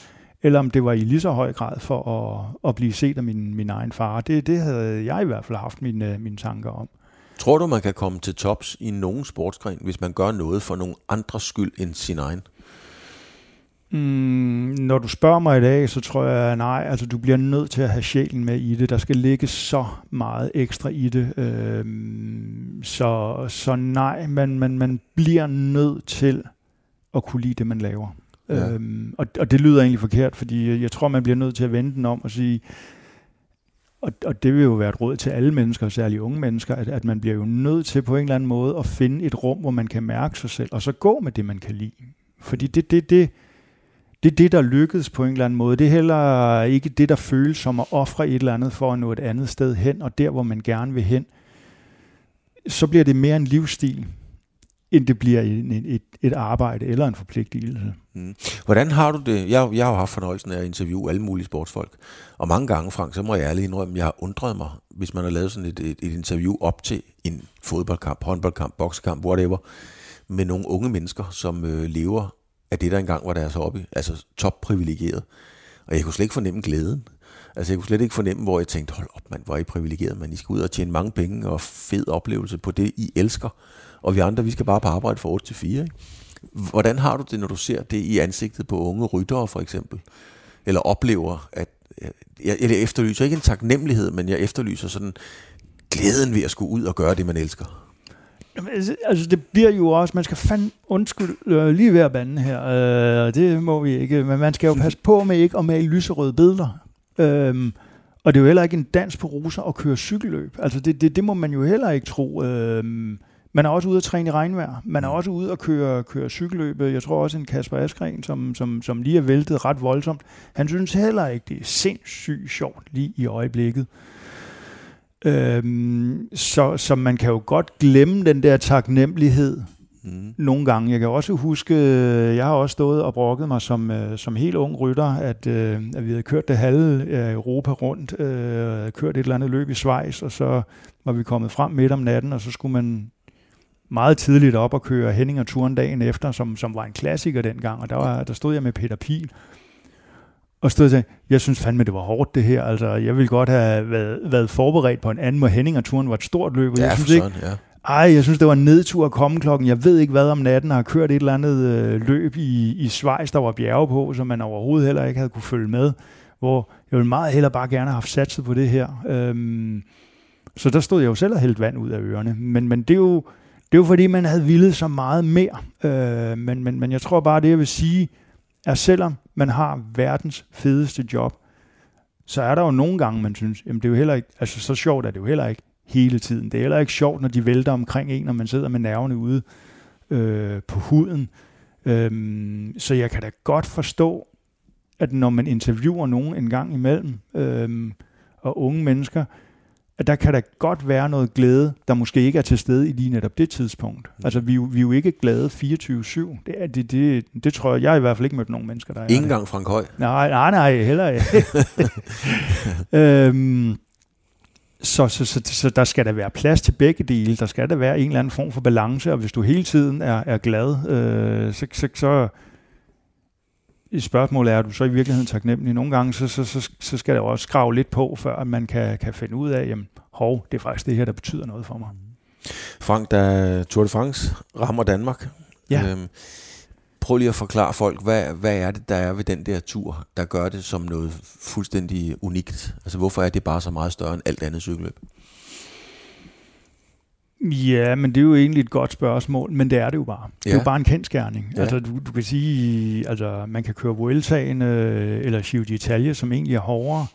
eller om det var i lige så høj grad for at, at blive set af min, min egen far. Det, det havde jeg i hvert fald haft mine, mine tanker om. Tror du, man kan komme til tops i nogen sportsgren, hvis man gør noget for nogen andres skyld end sin egen? Mm, når du spørger mig i dag, så tror jeg nej. Altså, du bliver nødt til at have sjælen med i det. Der skal ligge så meget ekstra i det. Øhm, så, så nej, men man, man bliver nødt til at kunne lide det, man laver. Ja. Øhm, og, og det lyder egentlig forkert, fordi jeg tror, man bliver nødt til at vende den om og sige, og, og det vil jo være et råd til alle mennesker, særligt unge mennesker, at, at man bliver jo nødt til på en eller anden måde at finde et rum, hvor man kan mærke sig selv, og så gå med det, man kan lide. Fordi det, det, det, det er det, der lykkedes på en eller anden måde. Det er heller ikke det, der føles som at ofre et eller andet for at nå et andet sted hen, og der, hvor man gerne vil hen. Så bliver det mere en livsstil, end det bliver et, et, et arbejde eller en forpligtelse. Mm. Hvordan har du det? Jeg, jeg har haft fornøjelsen af at interviewe alle mulige sportsfolk. Og mange gange, Frank, så må jeg ærligt indrømme, at jeg har undret mig, hvis man har lavet sådan et, et, et interview op til en fodboldkamp, håndboldkamp, boksekamp, whatever, med nogle unge mennesker, som øh, lever af det, der engang var deres hobby, altså topprivilegeret. Og jeg kunne slet ikke fornemme glæden. Altså jeg kunne slet ikke fornemme, hvor jeg tænkte, hold op mand, hvor er I privilegeret, man. I skal ud og tjene mange penge og fed oplevelse på det, I elsker. Og vi andre, vi skal bare på arbejde fra 8 til 4. Ikke? Hvordan har du det, når du ser det i ansigtet på unge ryttere for eksempel? Eller oplever, at jeg, jeg efterlyser ikke en taknemmelighed, men jeg efterlyser sådan glæden ved at skulle ud og gøre det, man elsker. Altså, altså, det bliver jo også, man skal fandme, undskyld, øh, lige ved at bande her, øh, det må vi ikke, men man skal jo passe på med ikke at male lyserøde billeder. Øhm, og det er jo heller ikke en dans på roser at køre cykelløb. Altså, det, det, det må man jo heller ikke tro. Øh, man er også ude at træne i regnvejr. Man er mm. også ude at køre, køre cykelløb. Jeg tror også en Kasper Askren, som, som, som lige er væltet ret voldsomt, han synes heller ikke, det er sindssygt sjovt lige i øjeblikket. Øhm, så, så man kan jo godt glemme den der taknemmelighed mm. nogle gange. Jeg kan også huske, jeg har også stået og brokket mig som, øh, som helt ung rytter, at, øh, at vi havde kørt det halve af Europa rundt, øh, kørt et eller andet løb i Schweiz, og så var vi kommet frem midt om natten, og så skulle man meget tidligt op og køre Henning og turen dagen efter, som, som var en klassiker dengang, og der, var, der stod jeg med Peter Pil, og stod og sagde, jeg synes fandme, det var hårdt det her. Altså, jeg ville godt have været, været forberedt på en anden, hvor Henning og turen var et stort løb. ja, jeg synes sådan, ikke, ja. Ej, jeg synes, det var en nedtur at komme klokken. Jeg ved ikke hvad om natten, har kørt et eller andet øh, løb i, i Schweiz, der var bjerge på, som man overhovedet heller ikke havde kunne følge med. Hvor jeg ville meget heller bare gerne have haft satset på det her. Øhm, så der stod jeg jo selv og hældt vand ud af ørerne. Men, men det er jo, det er fordi, man havde villet så meget mere. Øh, men, men, men jeg tror bare, det jeg vil sige, er selvom man har verdens fedeste job, så er der jo nogle gange, man synes, jamen det er jo heller ikke, altså så sjovt er det jo heller ikke hele tiden. Det er heller ikke sjovt, når de vælter omkring en, når man sidder med nerverne ude øh, på huden. Øhm, så jeg kan da godt forstå, at når man interviewer nogen en gang imellem, øhm, og unge mennesker, at der kan der godt være noget glæde, der måske ikke er til stede i lige netop det tidspunkt. Mm. Altså, vi, vi er jo ikke glade 24-7. Det, er, det, det, det tror jeg, jeg har i hvert fald ikke mødt nogen mennesker, der er Ingen gang Frank Høj? Nej, nej, nej, heller ikke. øhm, så, så, så, så der skal der være plads til begge dele. Der skal der være en eller anden form for balance, og hvis du hele tiden er, er glad, øh, så, så, så spørgsmålet er, er du så i virkeligheden taknemmelig? Nogle gange, så, så, så, så skal der også skrave lidt på, før at man kan, kan finde ud af, jamen, hov, det er faktisk det her, der betyder noget for mig. Frank, da Tour de France rammer Danmark, ja. øhm, prøv lige at forklare folk, hvad, hvad er det, der er ved den der tur, der gør det som noget fuldstændig unikt? Altså, hvorfor er det bare så meget større end alt andet cykelløb? Ja, men det er jo egentlig et godt spørgsmål, men det er det jo bare. Det er jo bare en kendskærning. Ja. Altså, du, du kan sige, altså, man kan køre Vueltaen øh, eller Giro d'Italia, som egentlig er hårdere,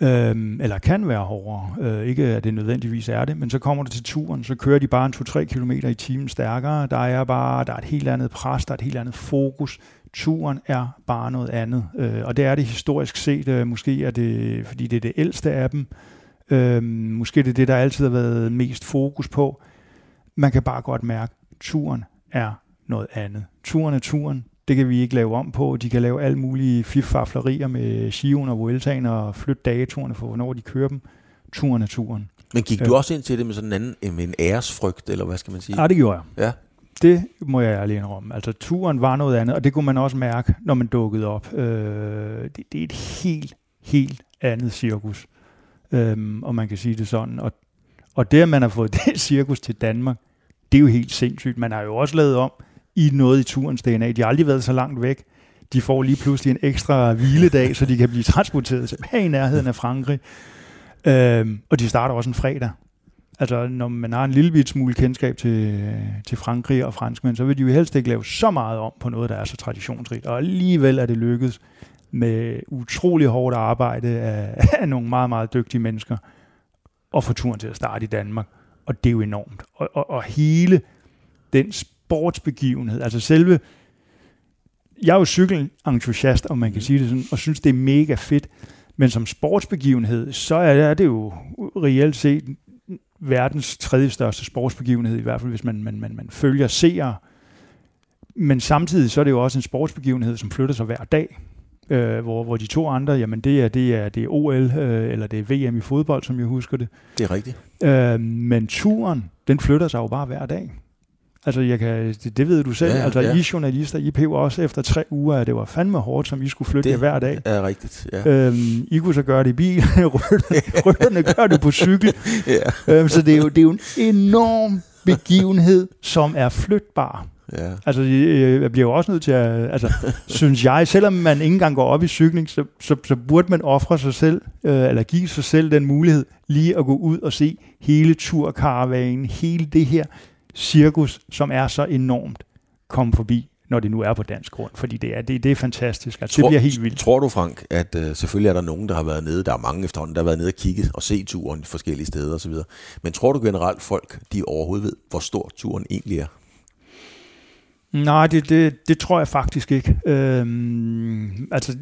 øh, eller kan være hårdere. Øh, ikke at det nødvendigvis er det, men så kommer du til turen, så kører de bare en 2-3 km i timen stærkere. Der er bare der er et helt andet pres, der er et helt andet fokus. Turen er bare noget andet, øh, og det er det historisk set. Øh, måske er det, fordi det er det ældste af dem, Øhm, måske det er det, der altid har været mest fokus på. Man kan bare godt mærke, at turen er noget andet. Turen er turen. Det kan vi ikke lave om på. De kan lave alle mulige fiffaflerier med Shion og Vueltaen og flytte dageturene for, hvornår de kører dem. Turen er turen. Men gik du også ind til det med sådan en anden med en æresfrygt, eller hvad skal man sige? Ja, det gjorde jeg. Ja. Det må jeg ærlig indrømme. Altså, turen var noget andet, og det kunne man også mærke, når man dukkede op. Øh, det, det er et helt, helt andet cirkus øhm, og man kan sige det sådan. Og, og det, at man har fået det cirkus til Danmark, det er jo helt sindssygt. Man har jo også lavet om i noget i turens DNA. De har aldrig været så langt væk. De får lige pludselig en ekstra hviledag, så de kan blive transporteret tilbage i nærheden af Frankrig. Øhm, og de starter også en fredag. Altså, når man har en lille bit smule kendskab til, til Frankrig og franskmænd, så vil de jo helst ikke lave så meget om på noget, der er så traditionsrigt. Og alligevel er det lykkedes med utrolig hårdt arbejde af, af nogle meget, meget dygtige mennesker, og få turen til at starte i Danmark. Og det er jo enormt. Og, og, og hele den sportsbegivenhed, altså selve, jeg er jo cykelentusiast, om man kan mm. sige det sådan, og synes, det er mega fedt, men som sportsbegivenhed, så er det jo reelt set verdens tredje største sportsbegivenhed, i hvert fald hvis man, man, man, man følger seere. Men samtidig så er det jo også en sportsbegivenhed, som flytter sig hver dag øh, hvor, hvor de to andre, jamen det er, det er, det er OL, øh, eller det er VM i fodbold, som jeg husker det. Det er rigtigt. Øh, men turen, den flytter sig jo bare hver dag. Altså, jeg kan, det, det ved du selv. Ja, altså, ja. I journalister, I pev også efter tre uger, at det var fandme hårdt, som I skulle flytte det, hver dag. er rigtigt, ja. Øhm, I kunne så gøre det i bil, rytterne gør det på cykel. ja. Øhm, så det er, jo, det er jo en enorm begivenhed, som er flytbar. Ja. Altså, øh, jeg bliver jo også nødt til at, altså, synes jeg, selvom man ikke engang går op i cykling, så, så, så burde man ofre sig selv, øh, eller give sig selv den mulighed, lige at gå ud og se hele turkaravanen, hele det her cirkus, som er så enormt, komme forbi, når det nu er på dansk grund, fordi det er, det, det er fantastisk. Altså, det bliver helt vildt. Tror du, Frank, at uh, selvfølgelig er der nogen, der har været nede, der er mange efterhånden, der har været nede og kigge og se turen forskellige steder osv., men tror du generelt folk, de overhovedet ved, hvor stor turen egentlig er? Nej, det, det, det tror jeg faktisk ikke. Øhm, altså,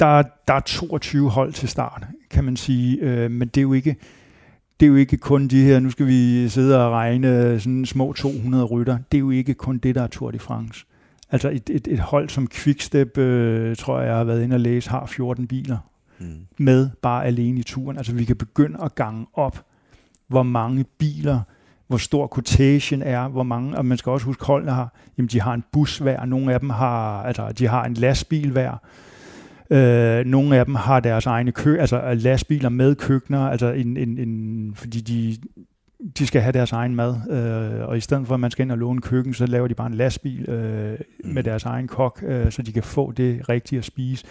der, der er 22 hold til start, kan man sige, øh, men det er jo ikke det er jo ikke kun de her, nu skal vi sidde og regne sådan små 200 rytter, det er jo ikke kun det, der er Tour de France. Altså et, et, et hold som Quickstep, øh, tror jeg, jeg har været inde og læse, har 14 biler Mm. med bare alene i turen. Altså vi kan begynde at gange op, hvor mange biler, hvor stor quotation er, hvor mange, og man skal også huske, holdene har, jamen de har en bus hver, nogle af dem har, altså de har en lastbil hver, øh, nogle af dem har deres egne kø, altså lastbiler med køkkener, altså en, en, en, fordi de, de skal have deres egen mad, øh, og i stedet for at man skal ind og låne køkken, så laver de bare en lastbil øh, med deres egen kok, øh, så de kan få det rigtige at spise.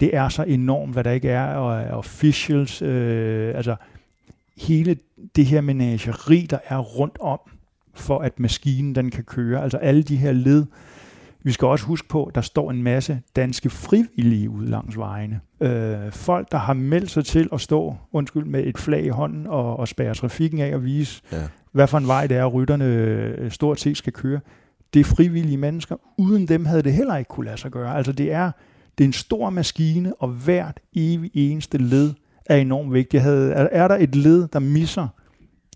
Det er så enormt, hvad der ikke er, og officials, øh, altså hele det her menageri, der er rundt om, for at maskinen den kan køre, altså alle de her led. Vi skal også huske på, at der står en masse danske frivillige ude langs vejene. Øh, folk, der har meldt sig til at stå, undskyld, med et flag i hånden og, og spærre trafikken af og vise, Ja. hvad for en vej det er, rytterne øh, stort set skal køre. Det er frivillige mennesker. Uden dem havde det heller ikke kunne lade sig gøre. Altså det er, det er en stor maskine, og hvert evig eneste led er enormt. Jeg havde, er, er der et led, der misser,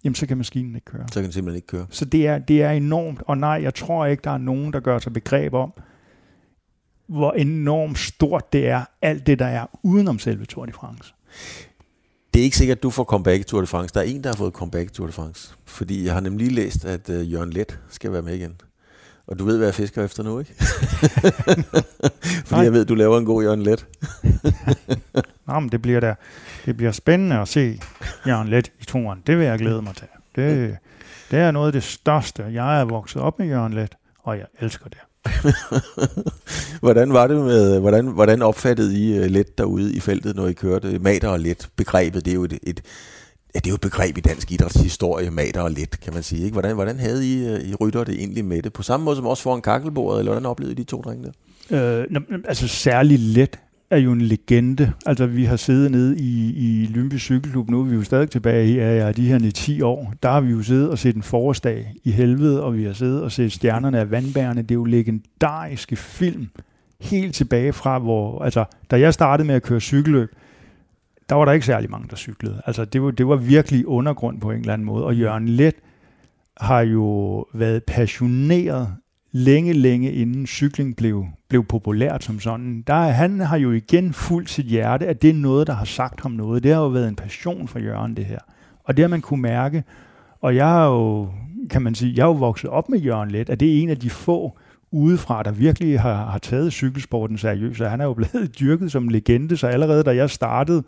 jamen så kan maskinen ikke køre. Så kan den simpelthen ikke køre. Så det er, det er enormt, og nej, jeg tror ikke, der er nogen, der gør sig begreb om, hvor enormt stort det er, alt det, der er udenom selve Tour de France. Det er ikke sikkert, at du får comeback i Tour de France. Der er en, der har fået comeback i Tour de France. Fordi jeg har nemlig læst, at uh, Jørgen Let skal være med igen. Og du ved, hvad jeg fisker efter nu, ikke? Fordi Nej. jeg ved, du laver en god Jørgen Let. Nå, men det bliver da, det bliver spændende at se Jørgen Let i turen. Det vil jeg glæde mig til. Det, det er noget af det største. Jeg er vokset op med Jørgen Let, og jeg elsker det. hvordan var det med, hvordan, hvordan opfattede I uh, let derude i feltet, når I kørte mater og let? Begrebet, det er jo et, et Ja, det er jo et begreb i dansk idrætshistorie, mater og let, kan man sige. Ikke? Hvordan, hvordan havde I, uh, I rytter det egentlig med det? På samme måde som også foran kakkelbordet, eller hvordan oplevede I de to drenge der? Øh, altså særlig let er jo en legende. Altså vi har siddet nede i, i Lyngby Cykelklub, nu er vi jo stadig tilbage i ja, de her 10 år. Der har vi jo siddet og set en forårsdag i helvede, og vi har siddet og set stjernerne af vandbærene. Det er jo legendariske film, helt tilbage fra, hvor, altså da jeg startede med at køre cykelløb, der var der ikke særlig mange, der cyklede. Altså det var, det var virkelig undergrund på en eller anden måde. Og Jørgen Let har jo været passioneret længe, længe inden cykling blev, blev populært som sådan. Der, han har jo igen fuldt sit hjerte, at det er noget, der har sagt ham noget. Det har jo været en passion for Jørgen, det her. Og det har man kunne mærke. Og jeg har jo, kan man sige, jeg har jo vokset op med Jørgen lidt, at det er en af de få udefra, der virkelig har, har taget cykelsporten seriøst. Og han er jo blevet dyrket som legende, så allerede da jeg startede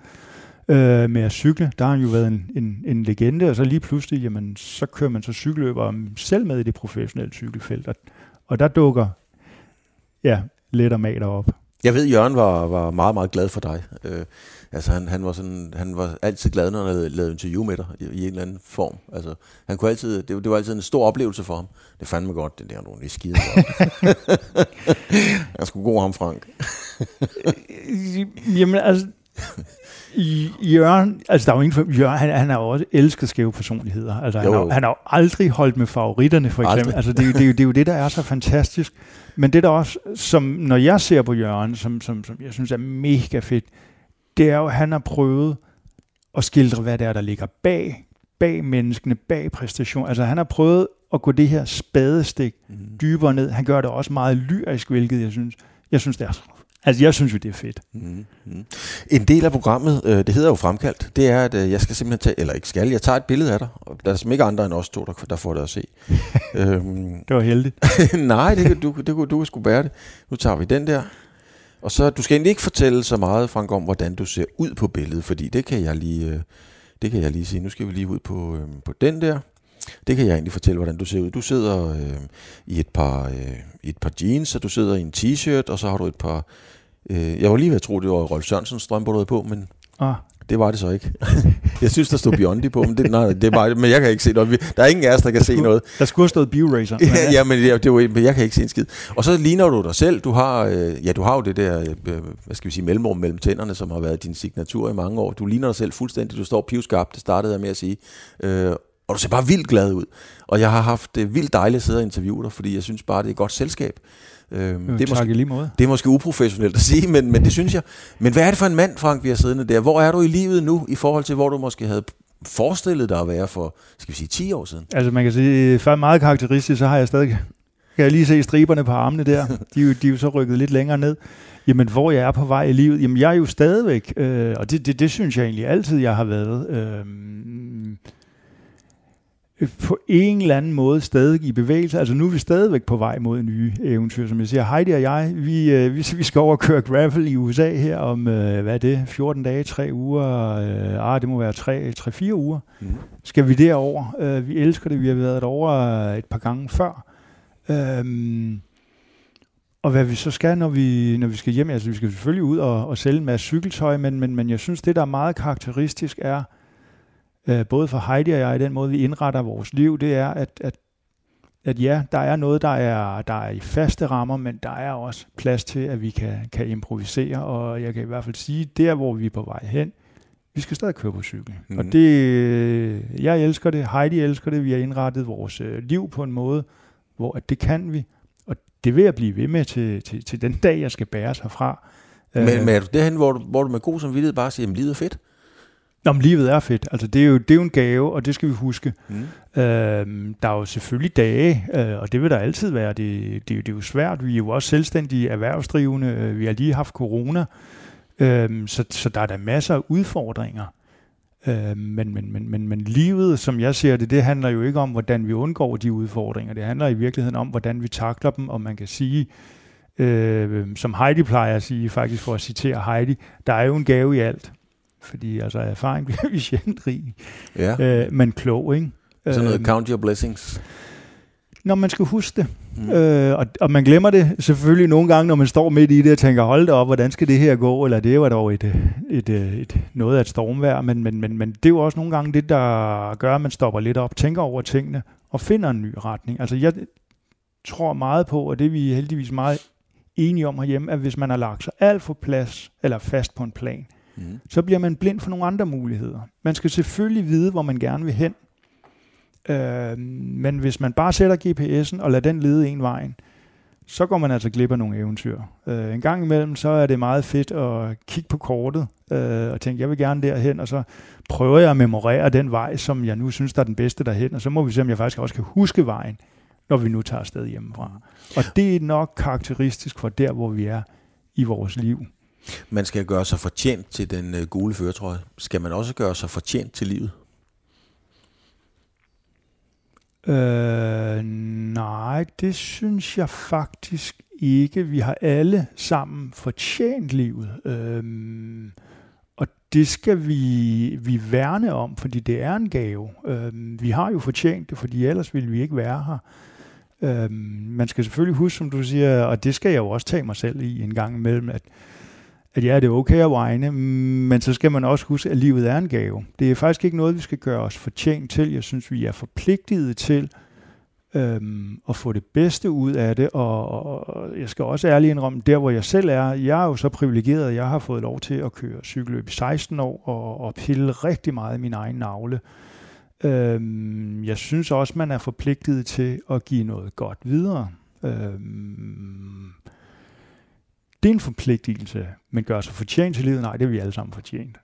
øh, med at cykle, der har han jo været en, en, en legende, og så lige pludselig, jamen, så kører man så cykelløber mm, selv med i det professionelle cykelfelt, og, og der dukker ja, let og mater op. Jeg ved, Jørgen var, var meget, meget glad for dig. Øh, altså, han, han, var sådan, han var altid glad, når han havde lavet interview med dig i, i en eller anden form. Altså, han kunne altid, det, det var altid en stor oplevelse for ham. Det er fandme godt, det der nogle de skide godt. jeg skulle god ham, Frank. Jamen, altså, i- Jørgen, altså der er jo ingen, for- Jørgen, han, han har jo også elsket skæve personligheder. Altså, han, Jo, har, jo. han har jo aldrig holdt med favoritterne, for eksempel. Aldrig. Altså, det, er jo- det, jo- det er jo det, der er så fantastisk. Men det der også, som når jeg ser på Jørgen, som, som, som jeg synes er mega fedt, det er jo, at han har prøvet at skildre, hvad det er, der ligger bag, bag menneskene, bag præstation. Altså han har prøvet at gå det her spadestik Mm. dybere ned. Han gør det også meget lyrisk, hvilket jeg synes, jeg synes det er Altså, jeg synes jo, det er fedt. Mm-hmm. En del af programmet, øh, det hedder jo Fremkaldt, det er, at øh, jeg skal simpelthen tage, eller ikke skal, jeg tager et billede af dig, og der er som ikke andre end os to, der, der får det at se. øhm, det var heldigt. nej, det, du, det, du, du kan sgu bære det. Nu tager vi den der. Og så, du skal egentlig ikke fortælle så meget, Frank, om hvordan du ser ud på billedet, fordi det kan jeg lige, øh, det kan jeg lige sige. Nu skal vi lige ud på, øh, på den der. Det kan jeg egentlig fortælle, hvordan du ser ud. Du sidder øh, i et par, øh, et par jeans, og du sidder i en t-shirt, og så har du et par... Øh, jeg var lige ved at tro, det var Rolf Sørensens havde på, men ah. det var det så ikke. jeg synes, der stod Biondi på, men det, nej, det bare, men jeg kan ikke se noget. Der er ingen af os, der kan se noget. Der skulle have stået BioRacer. ja, ja, men, det, det var, men jeg kan ikke se en skid. Og så ligner du dig selv. Du har, øh, ja, du har jo det der, øh, hvad skal vi sige, mellemrum mellem tænderne, som har været din signatur i mange år. Du ligner dig selv fuldstændig. Du står pivskarpt, det startede jeg med at sige. Øh, og du ser bare vildt glad ud. Og jeg har haft det vildt dejligt at sidde og interviewe dig, fordi jeg synes bare, det er et godt selskab. Øhm, jo, det, er måske, lige måde. det er måske uprofessionelt at sige, men, men det synes jeg. Men hvad er det for en mand, Frank, vi har siddende der? Hvor er du i livet nu, i forhold til, hvor du måske havde forestillet dig at være for, skal vi sige, 10 år siden? Altså man kan sige, for meget karakteristisk, så har jeg stadig, kan jeg lige se striberne på armene der. De, er jo, de er jo så rykket lidt længere ned. Jamen, hvor jeg er på vej i livet? Jamen, jeg er jo stadigvæk, øh, og det, det, det synes jeg egentlig altid, jeg har været. Øh, på en eller anden måde stadig i bevægelse. Altså nu er vi stadigvæk på vej mod nye eventyr, som jeg siger. Heidi og jeg, vi, øh, vi, vi skal over og køre gravel i USA her om, øh, hvad er det, 14 dage, 3 uger, øh, ah, det må være 3-4 uger. Mm. Skal vi derover? Øh, vi elsker det, vi har været over et par gange før. Øhm, og hvad vi så skal, når vi, når vi skal hjem, altså vi skal selvfølgelig ud og, og sælge en masse cykeltøj, men, men, men jeg synes, det der er meget karakteristisk er, øh, både for Heidi og jeg, den måde, vi indretter vores liv, det er, at, at, at ja, der er noget, der er, der er i faste rammer, men der er også plads til, at vi kan, kan improvisere, og jeg kan i hvert fald sige, der hvor vi er på vej hen, vi skal stadig køre på cykel. Mm. Og mhm. det, jeg elsker det, Heidi elsker det, vi har indrettet vores øh, liv på en måde, hvor at det kan vi, og det vil jeg blive ved med til, til, til den dag, jeg skal bære sig fra. Men, øh, men er du derhen, hvor du, hvor du med god samvittighed bare siger, at livet er fedt? Nå, men livet er fedt. Altså, det er, jo, det er jo en gave, og det skal vi huske. Mm. Øhm, der er jo selvfølgelig dage, øh, og det vil der altid være. Det, det, det er jo svært. Vi er jo også selvstændige erhvervsdrivende. Øh, vi har lige haft corona. Øhm, så, så der er der masser af udfordringer. Øhm, men, men, men, men, men livet, som jeg ser det, det handler jo ikke om, hvordan vi undgår de udfordringer. Det handler i virkeligheden om, hvordan vi takler dem, og man kan sige, øh, som Heidi plejer at sige, faktisk for at citere Heidi, der er jo en gave i alt fordi altså erfaring bliver vi sjældent rig, ja. øh, men klog, ikke? Sådan noget øh, count your blessings. Når man skal huske det. Mm. Øh, og, og man glemmer det selvfølgelig nogle gange, når man står midt i det og tænker, hold da op, hvordan skal det her gå? Eller det var dog et, et, et, et, noget af et stormvær. Men, men, men, men det er jo også nogle gange det, der gør, at man stopper lidt op, tænker over tingene og finder en ny retning. Altså jeg tror meget på, og det er vi heldigvis meget enige om herhjemme, at hvis man har lagt sig alt for plads eller fast på en plan, mm. så bliver man blind for nogle andre muligheder. Man skal selvfølgelig vide, hvor man gerne vil hen. Øh, men hvis man bare sætter GPS'en og lader den lede en vejen, så går man altså glip af nogle eventyr. Øh, en gang imellem, så er det meget fedt at kigge på kortet øh, og tænke, jeg vil gerne derhen, og så prøver jeg at memorere den vej, som jeg nu synes, der er den bedste derhen, og så må vi se, om jeg faktisk også kan huske vejen, når vi nu tager afsted hjemmefra. Og det er nok karakteristisk for der, hvor vi er i vores liv. Man skal gøre sig fortjent til den øh, gule føretrøje. Skal man også gøre sig fortjent til livet? Øh, nej, det synes jeg faktisk ikke. Vi har alle sammen fortjent livet. Øh, og det skal vi, vi værne om, fordi det er en gave. Øh, vi har jo fortjent det, fordi ellers ville vi ikke være her. Øh, man skal selvfølgelig huske, som du siger, og det skal jeg jo også tage mig selv i en gang imellem, at at ja, det er okay at whine, men så skal man også huske, at livet er en gave. Det er faktisk ikke noget, vi skal gøre os fortjent til. Jeg synes, vi er forpligtet til øhm, at få det bedste ud af det, og, og jeg skal også ærligt indrømme, der hvor jeg selv er, jeg er jo så privilegeret, at jeg har fået lov til at køre cykelløb i 16 år, og, og pille rigtig meget i min egen navle. Øhm, jeg synes også, man er forpligtet til at give noget godt videre. Øhm, det er en forpligtelse, men gør sig fortjent til livet? Nej, det er vi alle sammen fortjent.